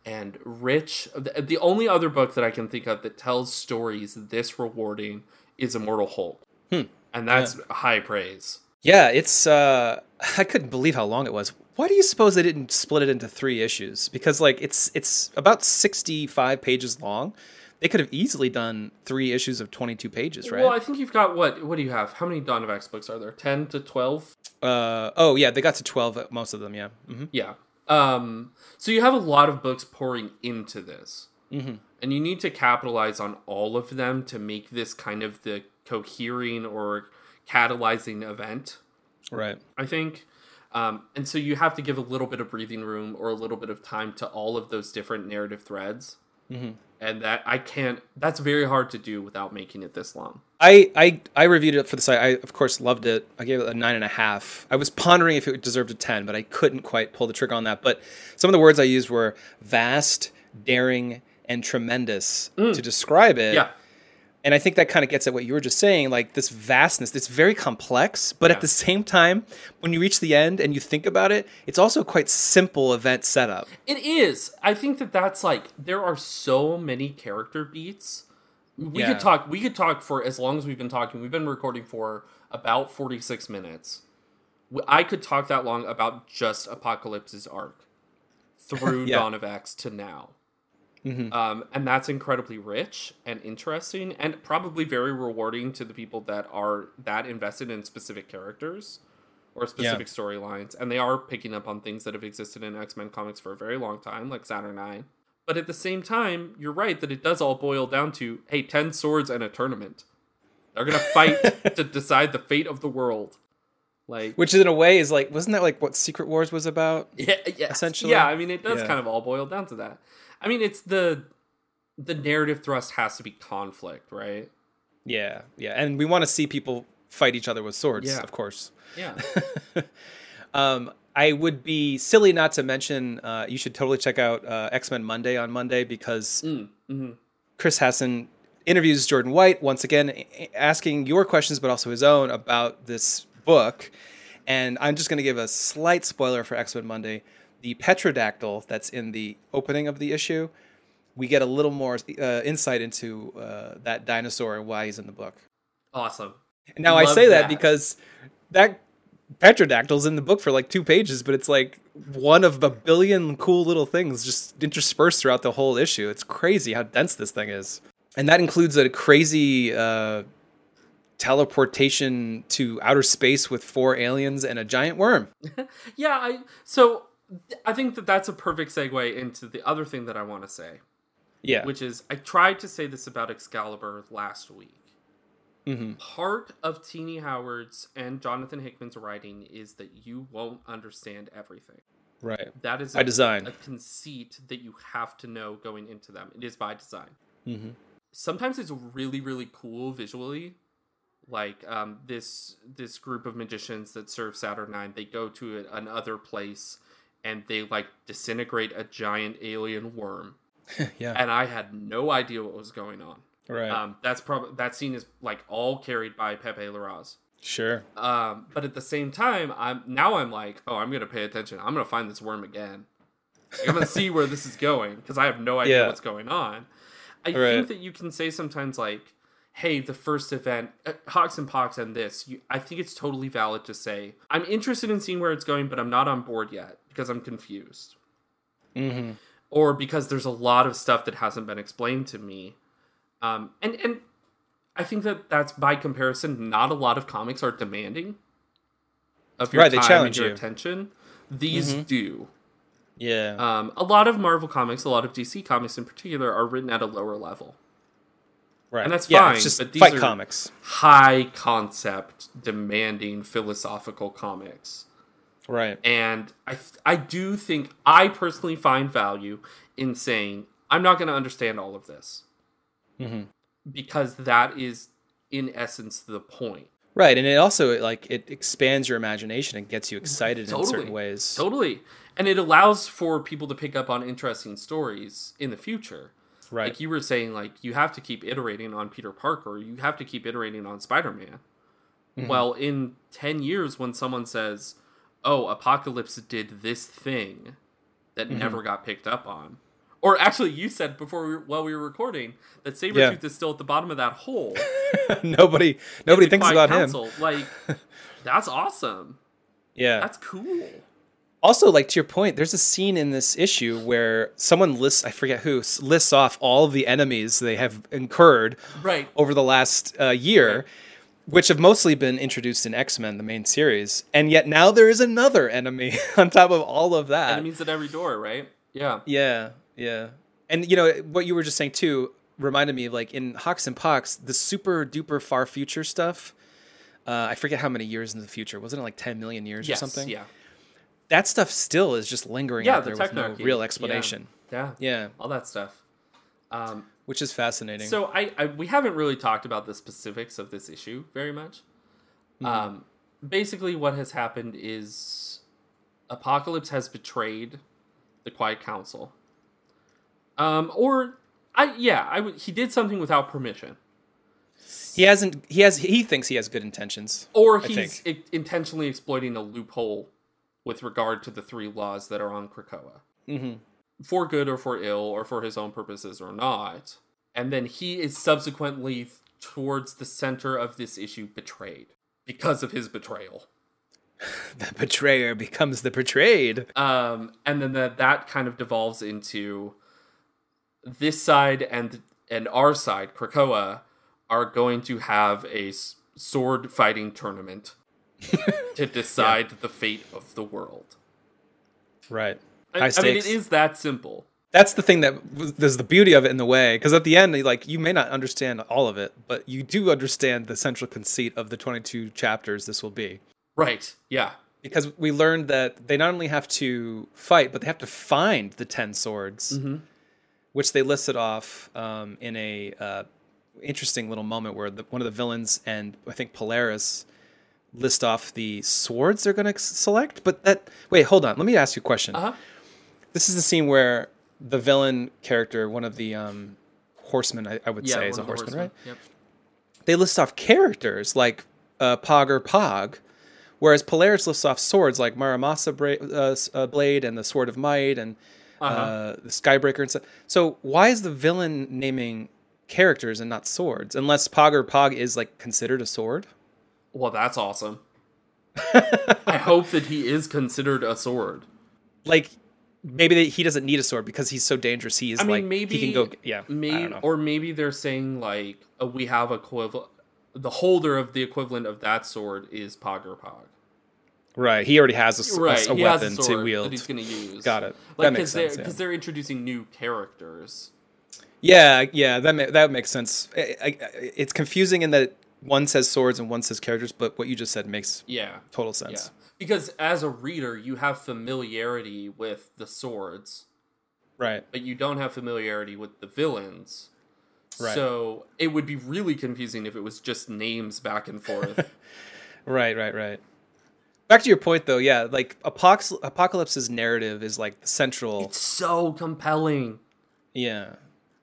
and rich. The the only other book that I can think of that tells stories this rewarding is Immortal Hulk. Hmm. And that's high praise. Yeah. It's uh, I couldn't believe how long it was. Why do you suppose they didn't split it into three issues? Because like it's it's about sixty five pages long. They could have easily done three issues of twenty two pages, right? Well, I think you've got what? What do you have? How many Dawn of X books are there? 10 to 12? Uh, oh yeah, they got to twelve. Most of them, yeah. hmm Yeah. Um, so you have a lot of books pouring into this. Mm-hmm. And you need to capitalize on all of them to make this kind of the cohering or catalyzing event, Right. I think. Um, and so you have to give a little bit of breathing room or a little bit of time to all of those different narrative threads. Mm-hmm. And that I can't, that's very hard to do without making it this long. I, I I reviewed it for the site. I of course loved it. I gave it a nine and a half. I was pondering if it deserved a ten, but I couldn't quite pull the trigger on that. But some of the words I used were vast, daring, and tremendous to describe it. Yeah. And I think that kind of gets at what you were just saying, like this vastness. It's very complex, but Yeah. at the same time, when you reach the end and you think about it, it's also quite simple event setup. It is. I think that that's like there are so many character beats. We Yeah. could talk. We could talk for as long as we've been talking. We've been recording for about forty six minutes. I could talk that long about just Apocalypse's arc through Yeah. Dawn of X to now. Um, and that's incredibly rich and interesting, and probably very rewarding to the people that are that invested in specific characters or specific storylines. And they are picking up on things that have existed in X Men comics for a very long time, like Saturnyne. But at the same time, you're right that it does all boil down to hey, 10 swords and a tournament. They're going to fight to decide the fate of the world. Like, Which in a way is like, wasn't that like what Secret Wars was about? yeah, yes. Essentially. Yeah, I mean, it does Yeah. kind of all boil down to that. I mean, it's the the narrative thrust has to be conflict, right? Yeah, yeah. And we want to see people fight each other with swords, Yeah. of course. Yeah. Um, I would be silly not to mention uh, you should totally check out uh, X Men Monday on Monday because Mm, hmm Chris Hassan interviews Jordan White once again, asking your questions but also his own about this book. And I'm just going to give a slight spoiler for X Men Monday. The Petrodactyl that's in the opening of the issue, we get a little more uh, insight into uh, that dinosaur and why he's in the book. Awesome. Now I say that, that. because that petrodactyl's in the book for like two pages, but it's like one of a billion cool little things just interspersed throughout the whole issue. It's crazy how dense this thing is, and that includes a crazy uh, teleportation to outer space with four aliens and a giant worm. Yeah, I so I think that that's a perfect segue into the other thing that I want to say, Yeah, which is I tried to say this about Excalibur last week. Mhm. Part of Tini Howard's and Jonathan Hickman's writing is that you won't understand everything. right. That is By a, design. a conceit that you have to know going into them. It is by design. hmm Sometimes it's really really cool visually. Like um, this this group of magicians that serve Saturnyne, they go to another place and they like disintegrate a giant alien worm, yeah, and I had no idea what was going on. right. Um, that's probably that scene is like all carried by Pepe Larraz. sure. Um, but at the same time, I'm now I'm like, oh, I'm gonna pay attention. I'm gonna find this worm again. Like, I'm gonna see where this is going because I have no idea Yeah. what's going on. I Right. think that you can say sometimes like, hey, the first event, uh, HoX and PoX and this, you, I think it's totally valid to say, I'm interested in seeing where it's going, but I'm not on board yet because I'm confused. Mm-hmm. Or because there's a lot of stuff that hasn't been explained to me. Um, and, and I think that that's by comparison, not a lot of comics are demanding of your Right, they time challenge and your you. attention. These Mhm. do. Yeah. Um, a lot of Marvel comics, a lot of DC comics in particular, are written at a lower level. right. and that's yeah, fine, It's just but these fight are- comics. High concept, demanding philosophical comics. Right. And I, th- I do think, I personally find value in saying, I'm not going to understand all of this. Mhm. Because that is, in essence, the point. Right, and it also like it expands your imagination and gets you excited in certain ways. Totally. And it allows for people to pick up on interesting stories in the future. Right. Like you were saying, like you have to keep iterating on Peter Parker, you have to keep iterating on Spider Man. Mm-hmm. Well, in 10 years, when someone says, oh, Apocalypse did this thing that Mm-hmm. never got picked up on. Or actually, you said before we while we were recording that Sabretooth Yeah. is still at the bottom of that hole. nobody nobody thinks about him. Like, that's awesome. Yeah. That's cool. also like to your point there's a scene in this issue where someone lists i forget who—lists off all of the enemies they have incurred Right. over the last uh, year Right. Which have mostly been introduced in x-men the main series and yet now there is another enemy on top of all of that Enemies at every door, right? Yeah. yeah yeah and you know what you were just saying too reminded me of like in HoX and PoX the super duper far future stuff uh, i forget how many years in the future wasn't it like 10 million years Yes. or something Yeah. that stuff still is just lingering Yeah, out the there with no real Yeah. explanation. Yeah. Yeah, All that stuff. Um, which is fascinating. So I, I we haven't really talked about the specifics of this issue very much. Mm-hmm. Um, basically, what has happened is Apocalypse has betrayed the Quiet Council. Um, or I yeah, I he did something without permission, he hasn't. He has. He thinks he has good intentions. or he's i- intentionally exploiting a loophole with regard to the three laws that are on Krakoa. Mm-hmm. For good or for ill or for his own purposes or not. And then he is subsequently towards the center of this issue betrayed because of his betrayal. The betrayer becomes the betrayed. Um, and then that that kind of devolves into this side and and our side, Krakoa, are going to have a s- sword fighting tournament to decide the fate of the world. Right. I, I mean, it is that simple. That's the thing that there's the beauty of it in the way because at the end, like you may not understand all of it, but you do understand the central conceit of the 22 chapters this will be. Right. Yeah. Because we learned that they not only have to fight, but they have to find the 10 swords, Mhm. which they listed off um, in a uh, interesting little moment where the, one of the villains and I think Polaris list off the swords they're going to select. But that wait, hold on. Let me ask you a question. Uh huh. This is the scene where the villain character, one of the um, horsemen, I, I would Yeah. say, is a horseman, right? Yep. They list off characters like uh, Pogg Ur-Pogg, whereas Polaris lists off swords like Muramasa bra- uh, uh, blade and the Sword of Might and uh Uh-huh. the Skybreaker and stuff. So why is the villain naming characters and not swords? Unless Pogg Ur-Pogg is like considered a sword. Well, that's awesome. I hope that he is considered a sword. Like maybe they, he doesn't need a sword because he's so dangerous. He is I mean, like maybe he can go. Yeah, maybe, or maybe they're saying like uh, we have a equivalent. The holder of the equivalent of that sword is Pogg Ur-Pogg. right. He already has a, a Right, s- a he has a weapon to wield. that he's going to use. Got it. Like that makes because they're sense. yeah. because they're introducing new characters. Yeah, yeah, that ma- that makes sense. I, I, it's confusing in that one says swords and one says characters, but what you just said makes Yeah, total yeah. Because as a reader, you have familiarity with the swords, Right. but you don't have familiarity with the villains. Right. So it would be really confusing if it was just names back and forth. Right, right, right. Back to your point though, yeah, like Apox- Apocalypse's narrative is like central. it's so compelling. Yeah.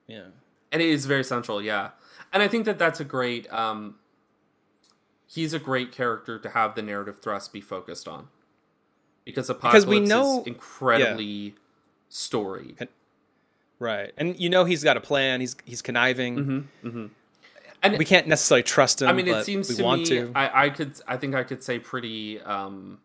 Yeah. and it is very central yeah and i think that that's a great um he's a great character to have the narrative thrust be focused on because apocalypse we know- is incredibly storied Right. And you know he's got a plan, he's he's conniving. mm-hmm, mm-hmm. And we can't necessarily trust him. I mean, it seems we to want me. to. I, I could. I think I could say pretty um,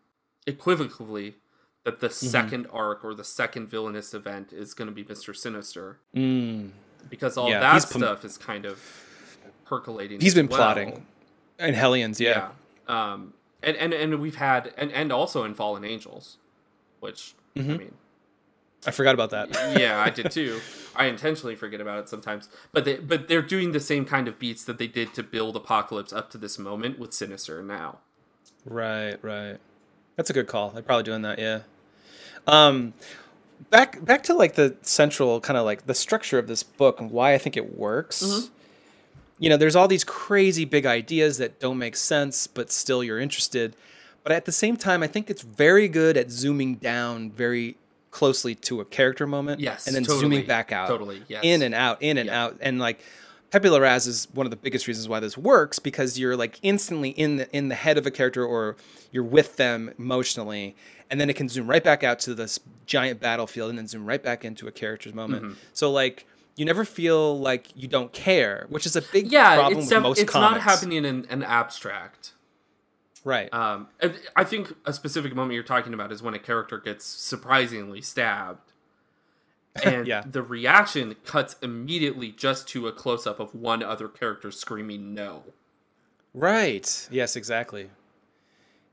equivocally that the second arc or the second villainous event is going to be Mister Sinister Mm. because all Yeah, that pom- stuff is kind of percolating. He's been well. plotting. And Hellions, yeah. Yeah. Um. And and and we've had and and also in Fallen Angels, which I Mm-hmm. mean, I forgot about that. yeah, I did too. I intentionally forget about it sometimes, but they but they're doing the same kind of beats that they did to build Apocalypse up to this moment with Sinister now. Right, right. That's a good call. They're probably doing that, yeah. Um back back to like the central kind of like the structure of this book and why I think it works. Mm-hmm. You know, there's all these crazy big ideas that don't make sense, but still you're interested. But at the same time, I think it's very good at zooming down very closely to a character moment. Yes, And then totally, zooming back out. totally, yes. In and out, in and Yeah. out. And like Pepe Larraz is one of the biggest reasons why this works because you're like instantly in the in the head of a character or you're with them emotionally, and then it can zoom right back out to this giant battlefield and then zoom right back into a character's moment. Mm-hmm. So like you never feel like you don't care, which is a big Yeah, problem it's with most it's comics. not happening in an abstract. Right. Um, I think a specific moment you're talking about is when a character gets surprisingly stabbed, and Yeah. the reaction cuts immediately just to a close up of one other character screaming "no." Right. Yes, exactly.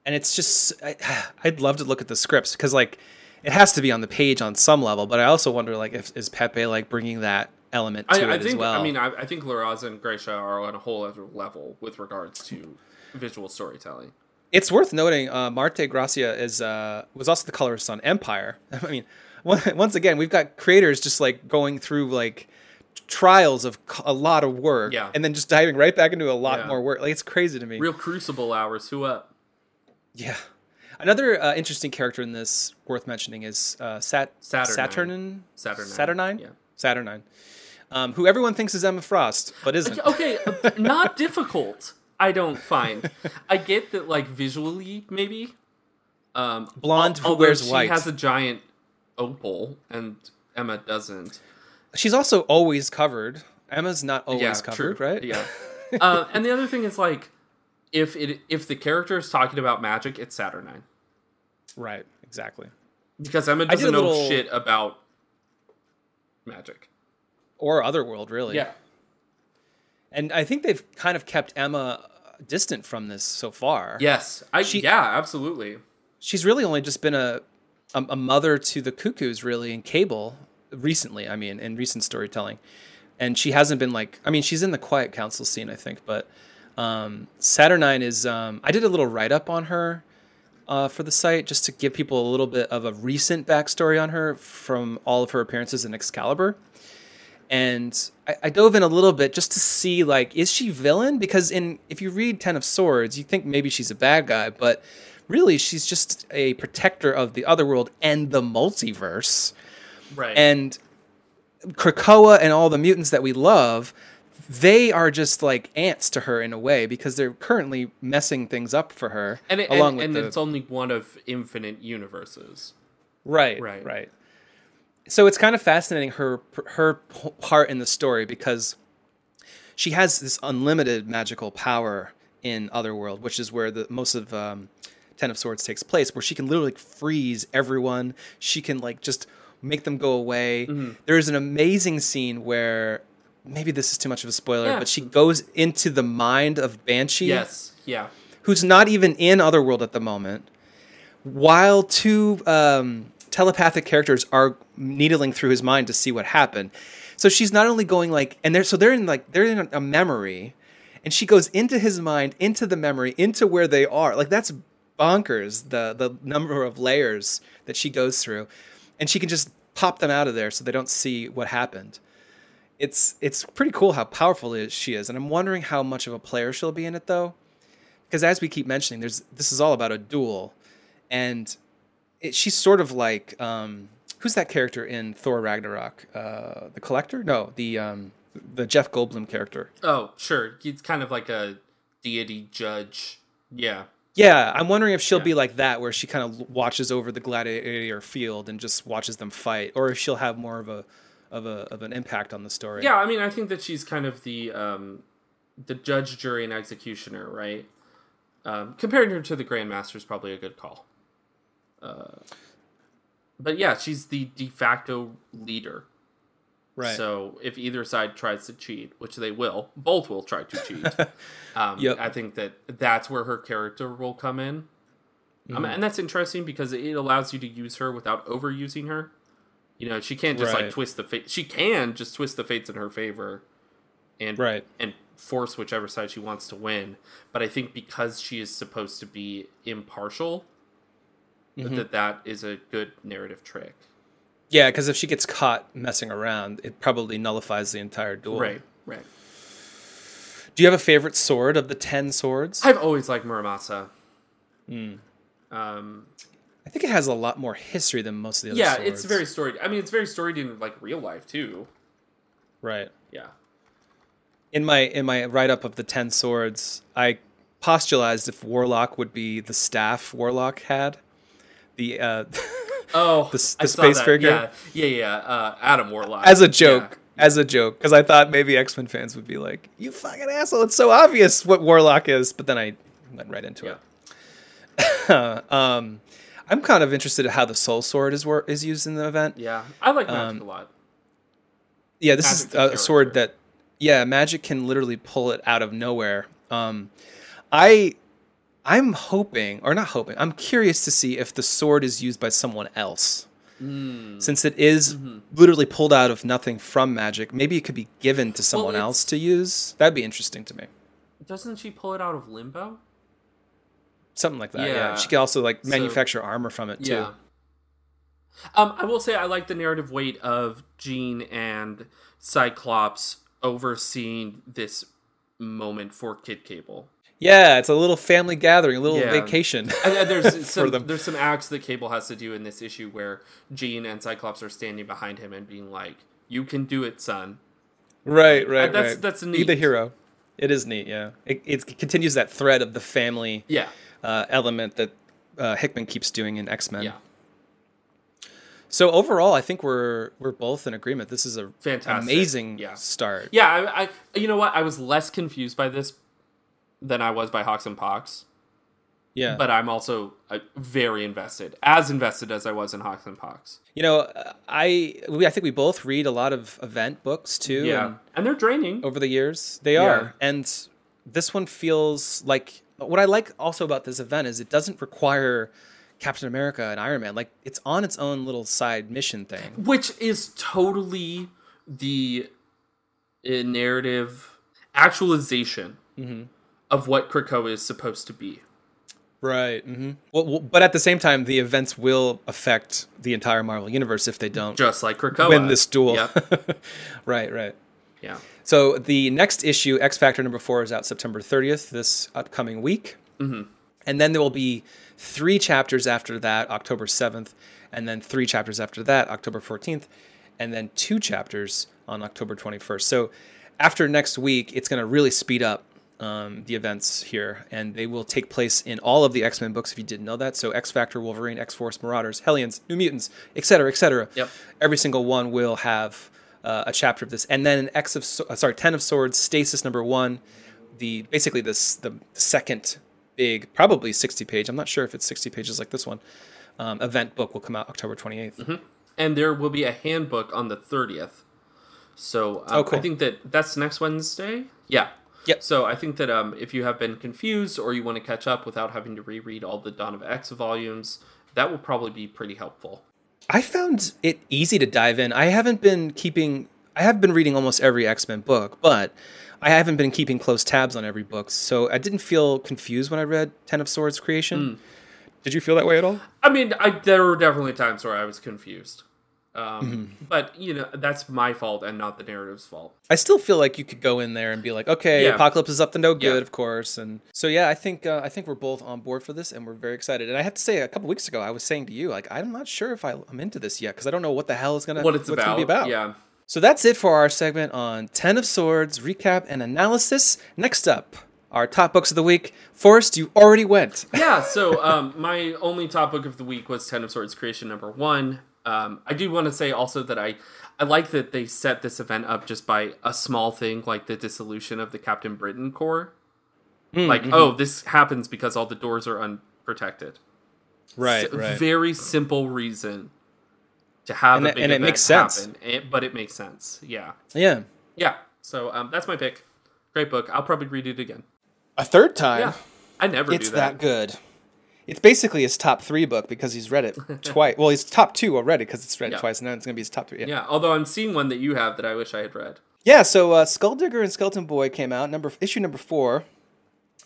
And it's just I, I'd love to look at the scripts because like it has to be on the page on some level, but I also wonder like if is Pepe like bringing that element to I, I think. as well. I mean, I, I think Larraz and Gracia are on a whole other level with regards to visual storytelling. it's worth noting uh, Marte Gracia is uh, was also the colorist on Empire. I mean, once again, we've got creators just like going through like trials of a lot of work, Yeah. and then just diving right back into a lot Yeah. more work. Like it's crazy to me. Real Crucible hours. Who up? Yeah. Another uh, interesting character in this worth mentioning is uh, Sat- Saturnyne. Saturnin. Saturnyne, Saturnyne. yeah. Saturnyne. Um, who everyone thinks is Emma Frost, but isn't. Okay, uh, not difficult. I don't find. I get that, like visually, maybe. Um, Blonde who wears she white. has a giant opal, and Emma doesn't. She's also always covered. Emma's not always yeah, covered, true. right? Yeah. uh, and the other thing is like, if it if the character is talking about magic, it's Saturnyne Right. Exactly. because Emma doesn't know little- shit about magic. Or Otherworld, really. Yeah. And I think they've kind of kept Emma distant from this so far. Yes. I. She- yeah. Absolutely. She's really only just been a a, a mother to the cuckoos, really, in Cable recently. I mean, in recent storytelling, and she hasn't been like. I mean, she's in the Quiet Council scene, I think, but um, Saturnyne is. Um, I did a little write up on her uh, for the site just to give people a little bit of a recent backstory on her from all of her appearances in Excalibur. And I, I dove in a little bit just to see like, is she villain? Because in if you read Ten of Swords, you think maybe she's a bad guy, but really she's just a protector of the other world and the multiverse. Right. And Krakoa and all the mutants that we love, they are just like ants to her in a way because they're currently messing things up for her. and it, along and, with and the, it's only one of infinite universes. Right, Right. right, right. So it's kind of fascinating her her part in the story because she has this unlimited magical power in Otherworld, which is where the most of um, Ten of Swords takes place, where she can literally like, freeze everyone. She can like just make them go away. Mm-hmm. There's an amazing scene where maybe this is too much of a spoiler, Yeah. but she goes into the mind of Banshee Yes. Yeah. who's not even in Otherworld at the moment, while two um, telepathic characters are needling through his mind to see what happened. So she's not only going like, and they're so they're in like they're in a memory, and she goes into his mind, into the memory, into where they are. Like that's bonkers. The the number of layers that she goes through, and she can just pop them out of there so they don't see what happened it's it's pretty cool how powerful she is, and I'm wondering how much of a player she'll be in it though, because as we keep mentioning, there's this is all about a duel, and it, she's sort of like um, who's that character in Thor Ragnarok? Uh, the Collector? No, the um, the Jeff Goldblum character. Oh, sure. He's kind of like a deity judge. Yeah. Yeah, I'm wondering if she'll Yeah. be like that, where she kind of watches over the gladiator field and just watches them fight, or if she'll have more of a of a of an impact on the story. Yeah, I mean, I think that she's kind of the um, the judge, jury, and executioner, right? Um, comparing her to the Grandmaster is probably a good call. Uh, but yeah, she's the de facto leader. Right. So if either side tries to cheat, which they will, both will try to cheat. um, Yep. I think that that's where her character will come in. Mm-hmm. Um, and that's interesting because it allows you to use her without overusing her. You know, she can't just like twist the fate. She can just twist the fates in her favor, and Right. and force whichever side she wants to win. But I think because she is supposed to be impartial, Mm-hmm. that that is a good narrative trick. Yeah, because if she gets caught messing around, it probably nullifies the entire duel. Right, right. Do you have a favorite sword of the ten swords? I've always liked Muramasa. Hmm. Um, I think it has a lot more history than most of the other yeah, swords. it's very storied. I mean, it's very storied in like real life too. right. Yeah. In my in my write up of the ten swords, I postulated if Warlock would be the staff Warlock had. The uh, Oh, The- the space that. figure? Yeah, yeah, yeah. Uh, Adam Warlock. as a joke. Yeah. As a joke, because I thought maybe X Men fans would be like, "You fucking asshole! It's so obvious what Warlock is." But then I went right into Yeah. it. um, I'm kind of interested in how the Soul Sword is wor- is used in the event. Yeah, I like Magik Um, a lot. Yeah, this Magik is a sword that, yeah, Magik can literally pull it out of nowhere. Um, I, I'm hoping, or not hoping, I'm curious to see if the sword is used by someone else. Mm. Since it is Mm-hmm. literally pulled out of nothing from Magik, maybe it could be given to someone it's- else to use. That'd be interesting to me. Doesn't she pull it out of limbo? Something like that. Yeah. Yeah. She could also like So- manufacture armor from it too. Yeah. Um, I will say I like the narrative weight of Jean and Cyclops overseeing this moment for Kid Cable. Yeah, it's a little family gathering, a little Yeah. vacation. And, and there's some them. there's some acts that Cable has to do in this issue where Jean and Cyclops are standing behind him and being like, "You can do it, son." right, right, that's- right. that's neat. Be the hero. It is neat. Yeah, it, it continues that thread of the family Yeah, uh, element that uh, Hickman keeps doing in X Men. yeah, So overall, I think we're we're both in agreement. This is a Fantastic. amazing Yeah. start. yeah. I, I, you know what? I was less confused by this than I was by HoX and PoX, Yeah, but I'm also uh, very invested, as invested as I was in HoX and PoX. you know, uh, I we, I think we both read a lot of event books too. Yeah, and and they're draining. over the years. They Yeah. are. And this one feels like what I like also about this event is it doesn't require Captain America and Iron Man. Like it's on its own little side mission thing. which is totally the uh, narrative actualization Mm-hmm. Of what Krakoa is supposed to be. Right. hmm Well, well, but at the same time, the events will affect the entire Marvel universe if they don't Just like Krakoa. win this duel. Yep. right. Right. Yeah. So the next issue, X Factor number four, is out September 30th this upcoming week. Mm-hmm. And then there will be three chapters after that, October 7th, and then three chapters after that, October 14th, and then two chapters on October 21st. So after next week, it's going to really speed up um, the events here, and they will take place in all of the X Men books if you didn't know that. So X Factor, Wolverine, X Force, Marauders, Hellions, New Mutants, etc., etc. Yep. Every single one will have uh, a chapter of this, and then an X of uh, sorry, Ten of Swords, Stasis number one, the basically this the second big, probably sixty page. I'm not sure if it's sixty pages like this one. Um, event book will come out October 28th. And there will be a handbook on the 30th. So um, Oh, cool. I think that that's next Wednesday. Yeah. Yep. So I think that um, if you have been confused or you want to catch up without having to reread all the Dawn of X volumes, that will probably be pretty helpful. I found it easy to dive in. I haven't been keeping. I have been reading almost every X Men book, but I haven't been keeping close tabs on every book, so I didn't feel confused when I read Ten of Swords Creation. Did you feel that way at all? I mean, I, there were definitely times where I was confused. Um, Mm-hmm. But, you know, that's my fault and not the narrative's fault. I still feel like you could go in there and be like, okay, Yeah. Apocalypse is up to no good, Yeah. of course, and so yeah, I think uh, I think we're both on board for this, and we're very excited. And I have to say, a couple weeks ago, I was saying to you, like, I'm not sure if I, I'm into this yet because I don't know what the hell is gonna What it's about. gonna be about. Yeah. So that's it for our segment on Ten of Swords recap and analysis. Next up, our top books of the week. Forrest, you already went. yeah, so um, my only top book of the week was Ten of Swords Creation number one. Um, I do want to say also that I I like that they set this event up just by a small thing like the dissolution of the Captain Britain Corps. Mm, like, mm-hmm. oh, this happens because all the doors are unprotected. right, S- right. Very simple reason to have And a it- big and it makes sense. happen, it- but it makes sense. Yeah, yeah. yeah. So um, that's my pick. Great book. I'll probably read it again. A third time. Yeah, I never it's do that. that. good. It's basically his top three book because he's read it twice. Well, he's top two already because it's read Yeah. twice, and then it's gonna be his top three. Yeah. Yeah, although I'm seeing one that you have that I wish I had read. Yeah, so uh, Skulldigger and Skeleton Boy came out number issue number four.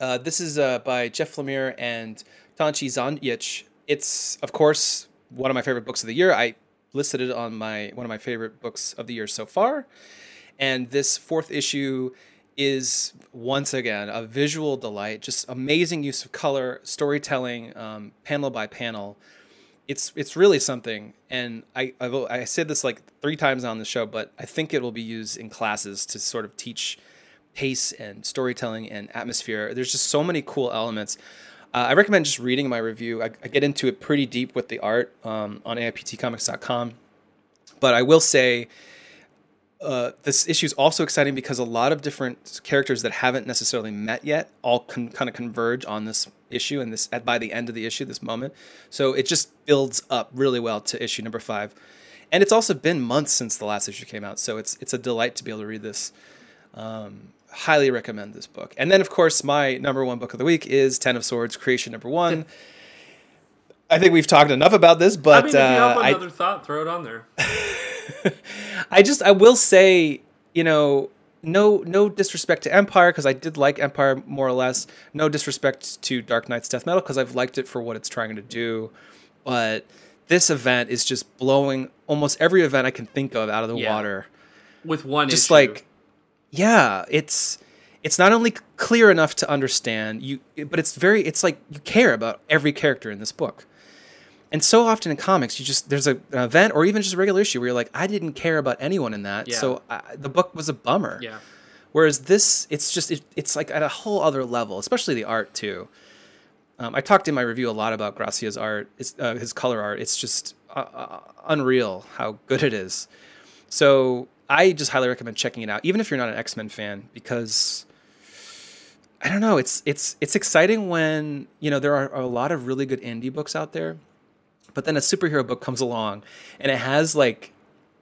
Uh, this is uh, by Jeff Lemire and Tonci Zonjic. It's of course one of my favorite books of the year. I listed it on my one of my favorite books of the year so far, and this fourth issue is once again a visual delight. Just amazing use of color, storytelling, um, panel by panel. It's it's really something and I, I will- I said this like three times on the show but i think it will be used in classes to sort of teach pace and storytelling and atmosphere. There's just so many cool elements. Uh, i recommend just reading my review. I, I get into it pretty deep with the art um, on aiptcomics.com but i will say uh, this issue is also exciting because a lot of different characters that haven't necessarily met yet all con- kind of converge on this issue and this at by the end of the issue this moment. So it just builds up really well to issue number five. And it's also been months since the last issue came out so it's it's a delight to be able to read this. Um, highly recommend this book. And then of course my number one book of the week is ten of swords creation number one. I think we've talked enough about this but I mean, if you have uh, I- another thought, throw it on there. I just I will say, you know, no no disrespect to Empire because I did like Empire more or less. No disrespect to Dark Knight's Death Metal because I've liked it for what it's trying to do. But this event is just blowing almost every event I can think of out of the Yeah. water. With one Just issue. like yeah, it's it's not only clear enough to understand you but it's very it's like you care about every character in this book. And so often in comics, you just there's a, an event or even just a regular issue where you're like, I didn't care about anyone in that, Yeah. so I, the book was a bummer. yeah. Whereas this, it's just it, it's like at a whole other level, especially the art too. Um, I talked in my review a lot about Gracia's art, uh, his color art. It's just uh, uh, unreal how good it is. So I just highly recommend checking it out, even if you're not an X Men fan, because I don't know, it's it's it's exciting when you know there are a lot of really good indie books out there, but then a superhero book comes along and it has like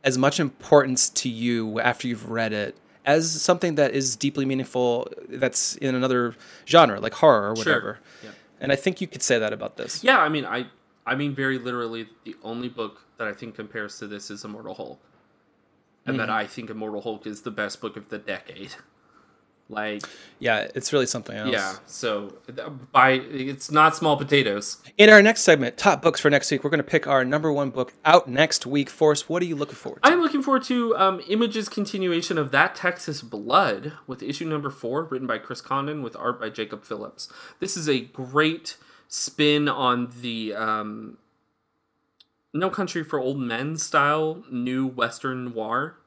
as much importance to you after you've read it as something that is deeply meaningful that's in another genre like horror or Sure. whatever. Yeah. And I think you could say that about this. Yeah, I mean, I, I mean, very literally, the only book that I think compares to this is Immortal Hulk, and that mm-hmm. I think Immortal Hulk is the best book of the decade. Like, Yeah, it's really something else. yeah. So, by it's not small potatoes. In our next segment, top books for next week, we're going to pick our number one book out next week. Forrest, what are you looking forward to? I'm looking forward to um, Image's continuation of That Texas Blood with issue number four, written by Chris Condon with art by Jacob Phillips. This is a great spin on the um, No Country for Old Men style new Western noir.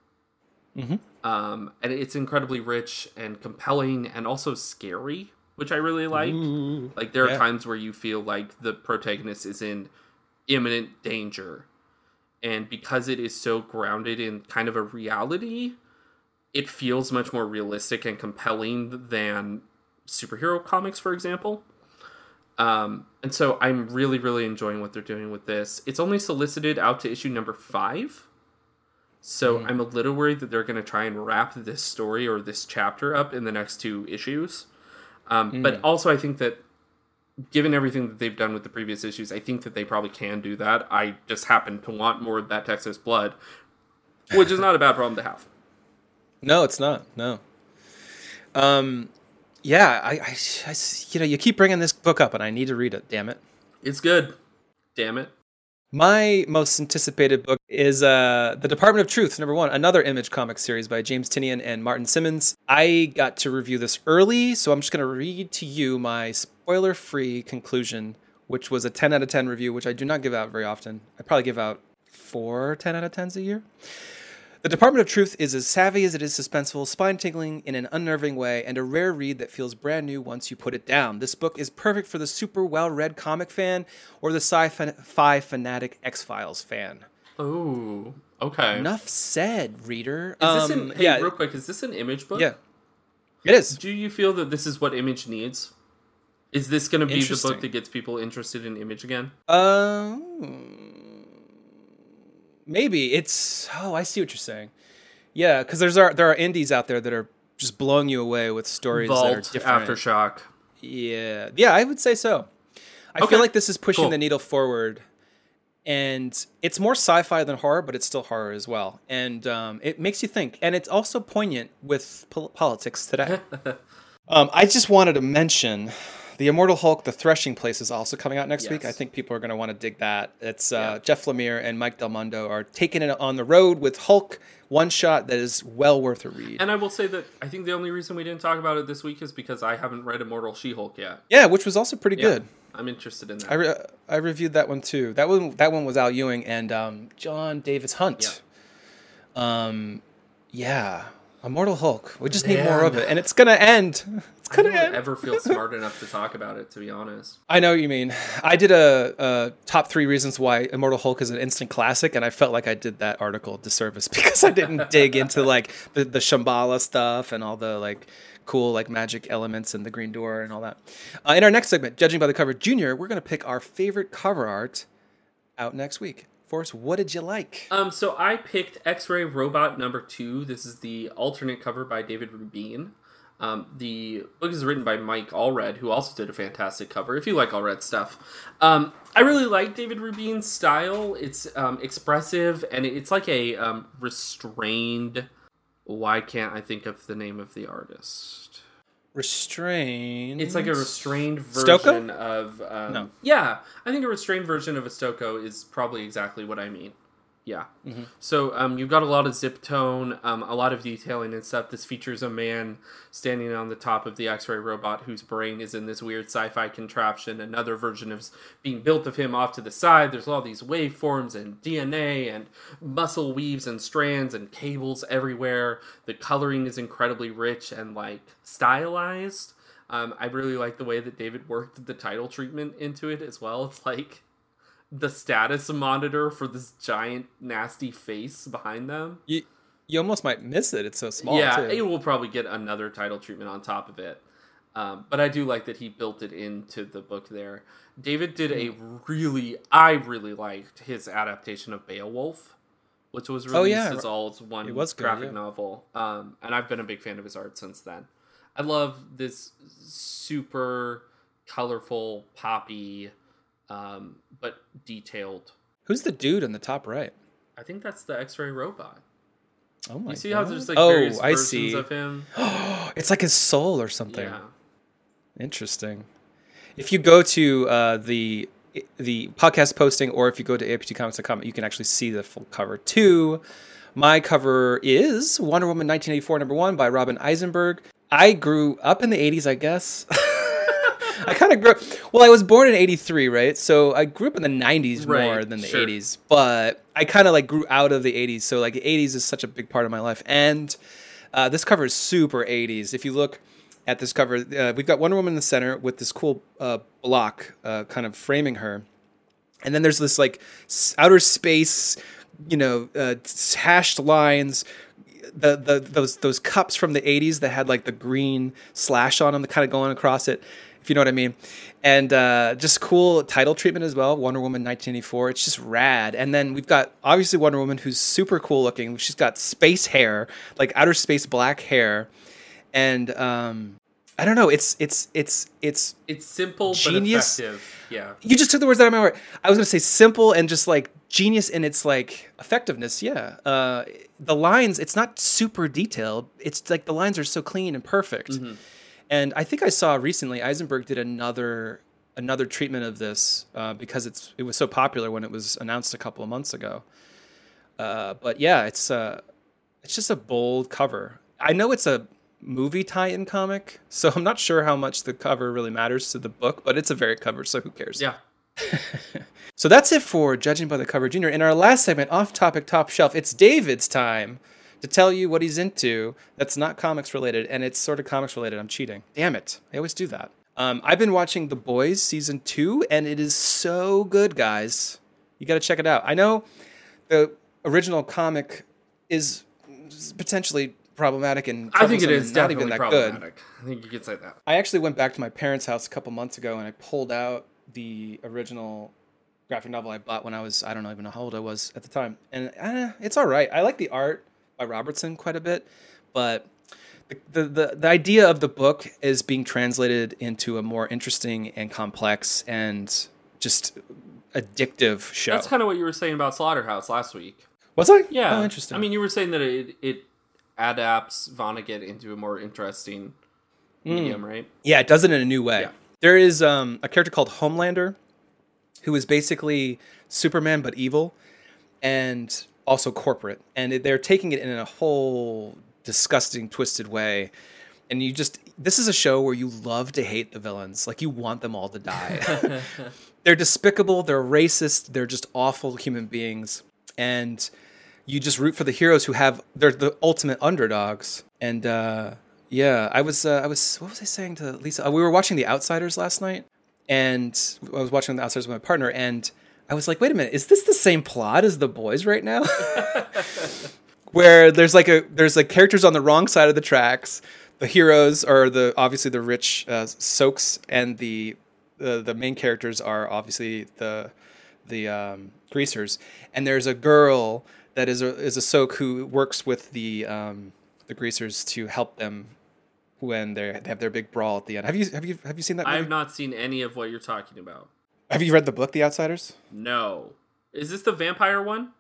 Um, and it's incredibly rich and compelling and also scary, which I really like. Like there are Yeah. times where you feel like the protagonist is in imminent danger. And because it is so grounded in kind of a reality, it feels much more realistic and compelling than superhero comics, for example. Um, and so I'm really, really enjoying what they're doing with this. It's only solicited out to issue number five. So I'm a little worried that they're going to try and wrap this story or this chapter up in the next two issues. Um, But also, I think that given everything that they've done with the previous issues, I think that they probably can do that. I just happen to want more of that Texas blood, which is not a bad problem to have. No, it's not. No. Um, yeah, I. you know, you keep bringing this book up, and I need to read it. Damn it. It's good. Damn it. My most anticipated book is uh, The Department of Truth, number one, another image comic series by James Tynion and Martin Simmonds. I got to review this early, so I'm just going to read to you my spoiler free conclusion, which was a 10 out of 10 review, which I do not give out very often. I probably give out four 10 out of 10s a year. The Department of Truth is as savvy as it is suspenseful, spine tingling in an unnerving way, and a rare read that feels brand new once you put it down. This book is perfect for the super well read comic fan or the sci fi fanatic X Files fan. Oh, Okay. Enough said, reader. Is um, this an, hey, yeah, real quick, is this an image book? yeah, it is. Do you feel that this is what Image needs? Is this going to be the book that gets people interested in Image again? Um, maybe it's. Oh, I see what you're saying. Yeah, because there's are there are indies out there that are just blowing you away with stories that are Vault, different. Aftershock. Yeah, yeah, I would say so. I Okay, feel like this is pushing cool. the needle forward, and it's more sci-fi than horror, but it's still horror as well, and um, it makes you think, and it's also poignant with pol- politics today. um, I just wanted to mention the Immortal Hulk: The Threshing Place is also coming out next week. I think people are going to want to dig that. It's uh, Yeah. Jeff Lemire and Mike Del Mundo are taking it on the road with Hulk one shot that is well worth a read. And I will say that I think the only reason we didn't talk about it this week is because I haven't read Immortal She-Hulk yet. yeah, which was also pretty Yeah, good. I'm interested in that. I, re- I reviewed that one too. That one that one was Al Ewing and um, Jon Davis-Hunt. Um, yeah, Immortal Hulk. We just need more of it, and it's gonna end. I don't ever feel smart enough to talk about it, to be honest. I know what you mean. I did a, a top three reasons why Immortal Hulk is an instant classic, and I felt like I did that article a disservice because I didn't dig into like the, the Shambhala stuff and all the like cool like magic elements and the Green Door and all that. Uh, in our next segment, judging by the cover, Junior, we're gonna pick our favorite cover art out next week. Forrest, what did you like? Um, so I picked X-Ray Robot number two. This is the alternate cover by David Rubin. Um, the book is written by Mike Allred, who also did a fantastic cover. If you like Allred stuff, um, I really like David Rubin's style. It's um, expressive and it's like a um, restrained. Why can't I think of the name of the artist? Restrained. It's like a restrained Stokoe? version of. Um, No. Yeah, I think a restrained version of a Stokoe is probably exactly what I mean. Yeah. Mm-hmm. So um, you've got a lot of zip tone, um, a lot of detailing and stuff. This features a man standing on the top of the X-ray robot whose brain is in this weird sci-fi contraption. Another version of being built of him off to the side. There's all these waveforms and DNA and muscle weaves and strands and cables everywhere. The coloring is incredibly rich and like stylized. Um, I really like the way that David worked the title treatment into it as well. It's like the status monitor for this giant nasty face behind them. You, you almost might miss it. It's so small. yeah, too. it will probably get another title treatment on top of it. Um, but I do like that he built it into the book there. David did a really, I really liked his adaptation of Beowulf, which was released Oh, yeah. as all as one It was good, graphic yeah. novel. Um, and I've been a big fan of his art since then. I love this super colorful, poppy, um, but detailed. Who's the dude in the top right? I think that's the X-ray robot. Oh my You see god! how there's like oh, various I versions see. of him? it's like his soul or something. Yeah. Interesting. If you go to uh, the the podcast posting, or if you go to aiptcomics.com, you can actually see the full cover too. My cover is Wonder Woman 1984 number one by Robin Eisenberg. I grew up in the 80s, I guess. I kind of grew. Well, I was born in '83, right? So I grew up in the '90s Right, more than the sure. '80s. But I kind of like grew out of the '80s. So like the '80s is such a big part of my life, and uh, this cover is super '80s. If you look at this cover, uh, we've got Wonder Woman in the center with this cool uh, block uh, kind of framing her, and then there's this like outer space, you know, uh, hashed lines. The, the those those cups from the 80s that had like the green slash on them, kind of going across it, if you know what I mean. And uh, just cool title treatment as well. Wonder Woman 1984. It's just rad. And then we've got obviously Wonder Woman who's super cool looking. She's got space hair, like outer space black hair, and um, I don't know. It's it's it's it's It's simple Genius. but effective. Yeah. you just took the words out of my mouth. I was gonna say simple and just like genius in its like effectiveness. Yeah, uh, the lines. It's not super detailed. It's like the lines are so clean and perfect. And I think I saw recently Eisenberg did another another treatment of this uh, because it's it was so popular when it was announced a couple of months ago. Uh, but yeah, it's uh, it's just a bold cover. I know it's a movie tie-in comic, so I'm not sure how much the cover really matters to the book, but it's a variant cover, so who cares? Yeah. So that's it for Judging by the Cover Junior. In our last segment, Off Topic Top Shelf, it's David's time to tell you what he's into that's not comics related, and it's sort of comics related. I'm cheating. Damn it. I always do that. Um, I've been watching The Boys season two, and it is so good, guys. You got to check it out. I know the original comic is potentially problematic and I think it is not definitely even that good. problematic. I think you could say that. I actually went back to my parents' house a couple months ago and I pulled out the original graphic novel I bought when I was I don't know even know how old I was at the time, and eh, it's all right. I like the art by Robertson quite a bit, but the, the the idea of the book is being translated into a more interesting and complex and just addictive show. That's kind of what you were saying about Slaughterhouse last week. was I? Yeah, Oh, interesting. I mean, you were saying that it it adapts Vonnegut into a more interesting medium, right? Yeah, it does it in a new way. Yeah. There is um, a character called Homelander, who is basically Superman but evil, and also corporate, and they're taking it in a whole disgusting, twisted way. And you just this is a show where you love to hate the villains, like you want them all to die. they're despicable, they're racist, they're just awful human beings, and you just root for the heroes who have they're the ultimate underdogs. And uh, yeah, I was uh, I was what was I saying to Lisa? Uh, we were watching The Outsiders last night, and I was watching The Outsiders with my partner, and I was like, wait a minute, is this the same plot as The Boys right now? Where there's like a there's like characters on the wrong side of the tracks. The heroes are the obviously the rich uh, Socs, and the the the main characters are obviously the the um, greasers. And there's a girl that is a is a Soc who works with the um, the greasers to help them when they have their big brawl at the end. Have you have you have you seen that? I have not seen any of what you're talking about. Have you read the book The Outsiders? No, is this the vampire one?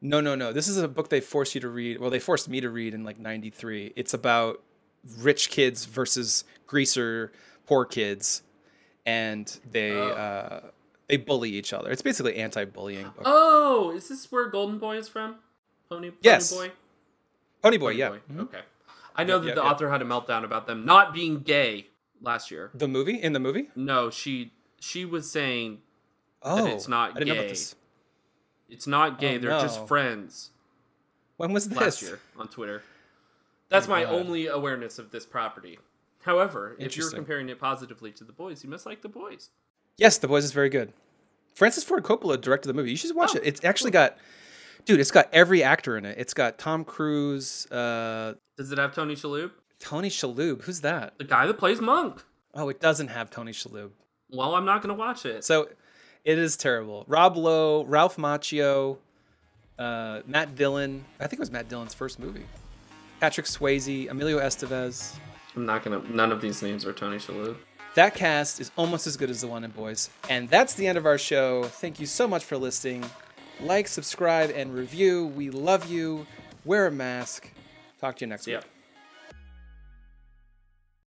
No, no, no. This is a book they forced you to read. Well, they forced me to read in like '93. It's about rich kids versus greaser poor kids, and they Oh. uh, they bully each other. It's basically anti-bullying book. Oh, is this where Golden Boy is from? Pony, Pony Yes. Boy. Pony Boy, Pony yeah. Boy. Mhm. Okay. I know Yep, that yep, the yep. author had a meltdown about them not being gay last year. The movie in the movie. No, she she was saying Oh, it's not I didn't know gay. it's not gay. Oh, They're no. just friends. When was this? Last year on Twitter. That's Oh, my God. only awareness of this property. However, if you're comparing it positively to the boys, you must like the boys. Yes, The Boys is very good. Francis Ford Coppola directed the movie. You should watch Oh, it. It's actually got, dude. It's got every actor in it. It's got Tom Cruise, uh, Does it have Tony Shalhoub? Tony Shalhoub. Who's that? The guy that plays Monk. Oh, it doesn't have Tony Shalhoub. Well, I'm not going to watch it. So it is terrible. Rob Lowe, Ralph Macchio, uh, Matt Dillon. I think it was Matt Dillon's first movie. Patrick Swayze, Emilio Estevez. I'm not going to. None of these names are Tony Shalhoub. That cast is almost as good as the one in Boys. And that's the end of our show. Thank you so much for listening. Like, subscribe, and review. We love you. Wear a mask. Talk to you next week.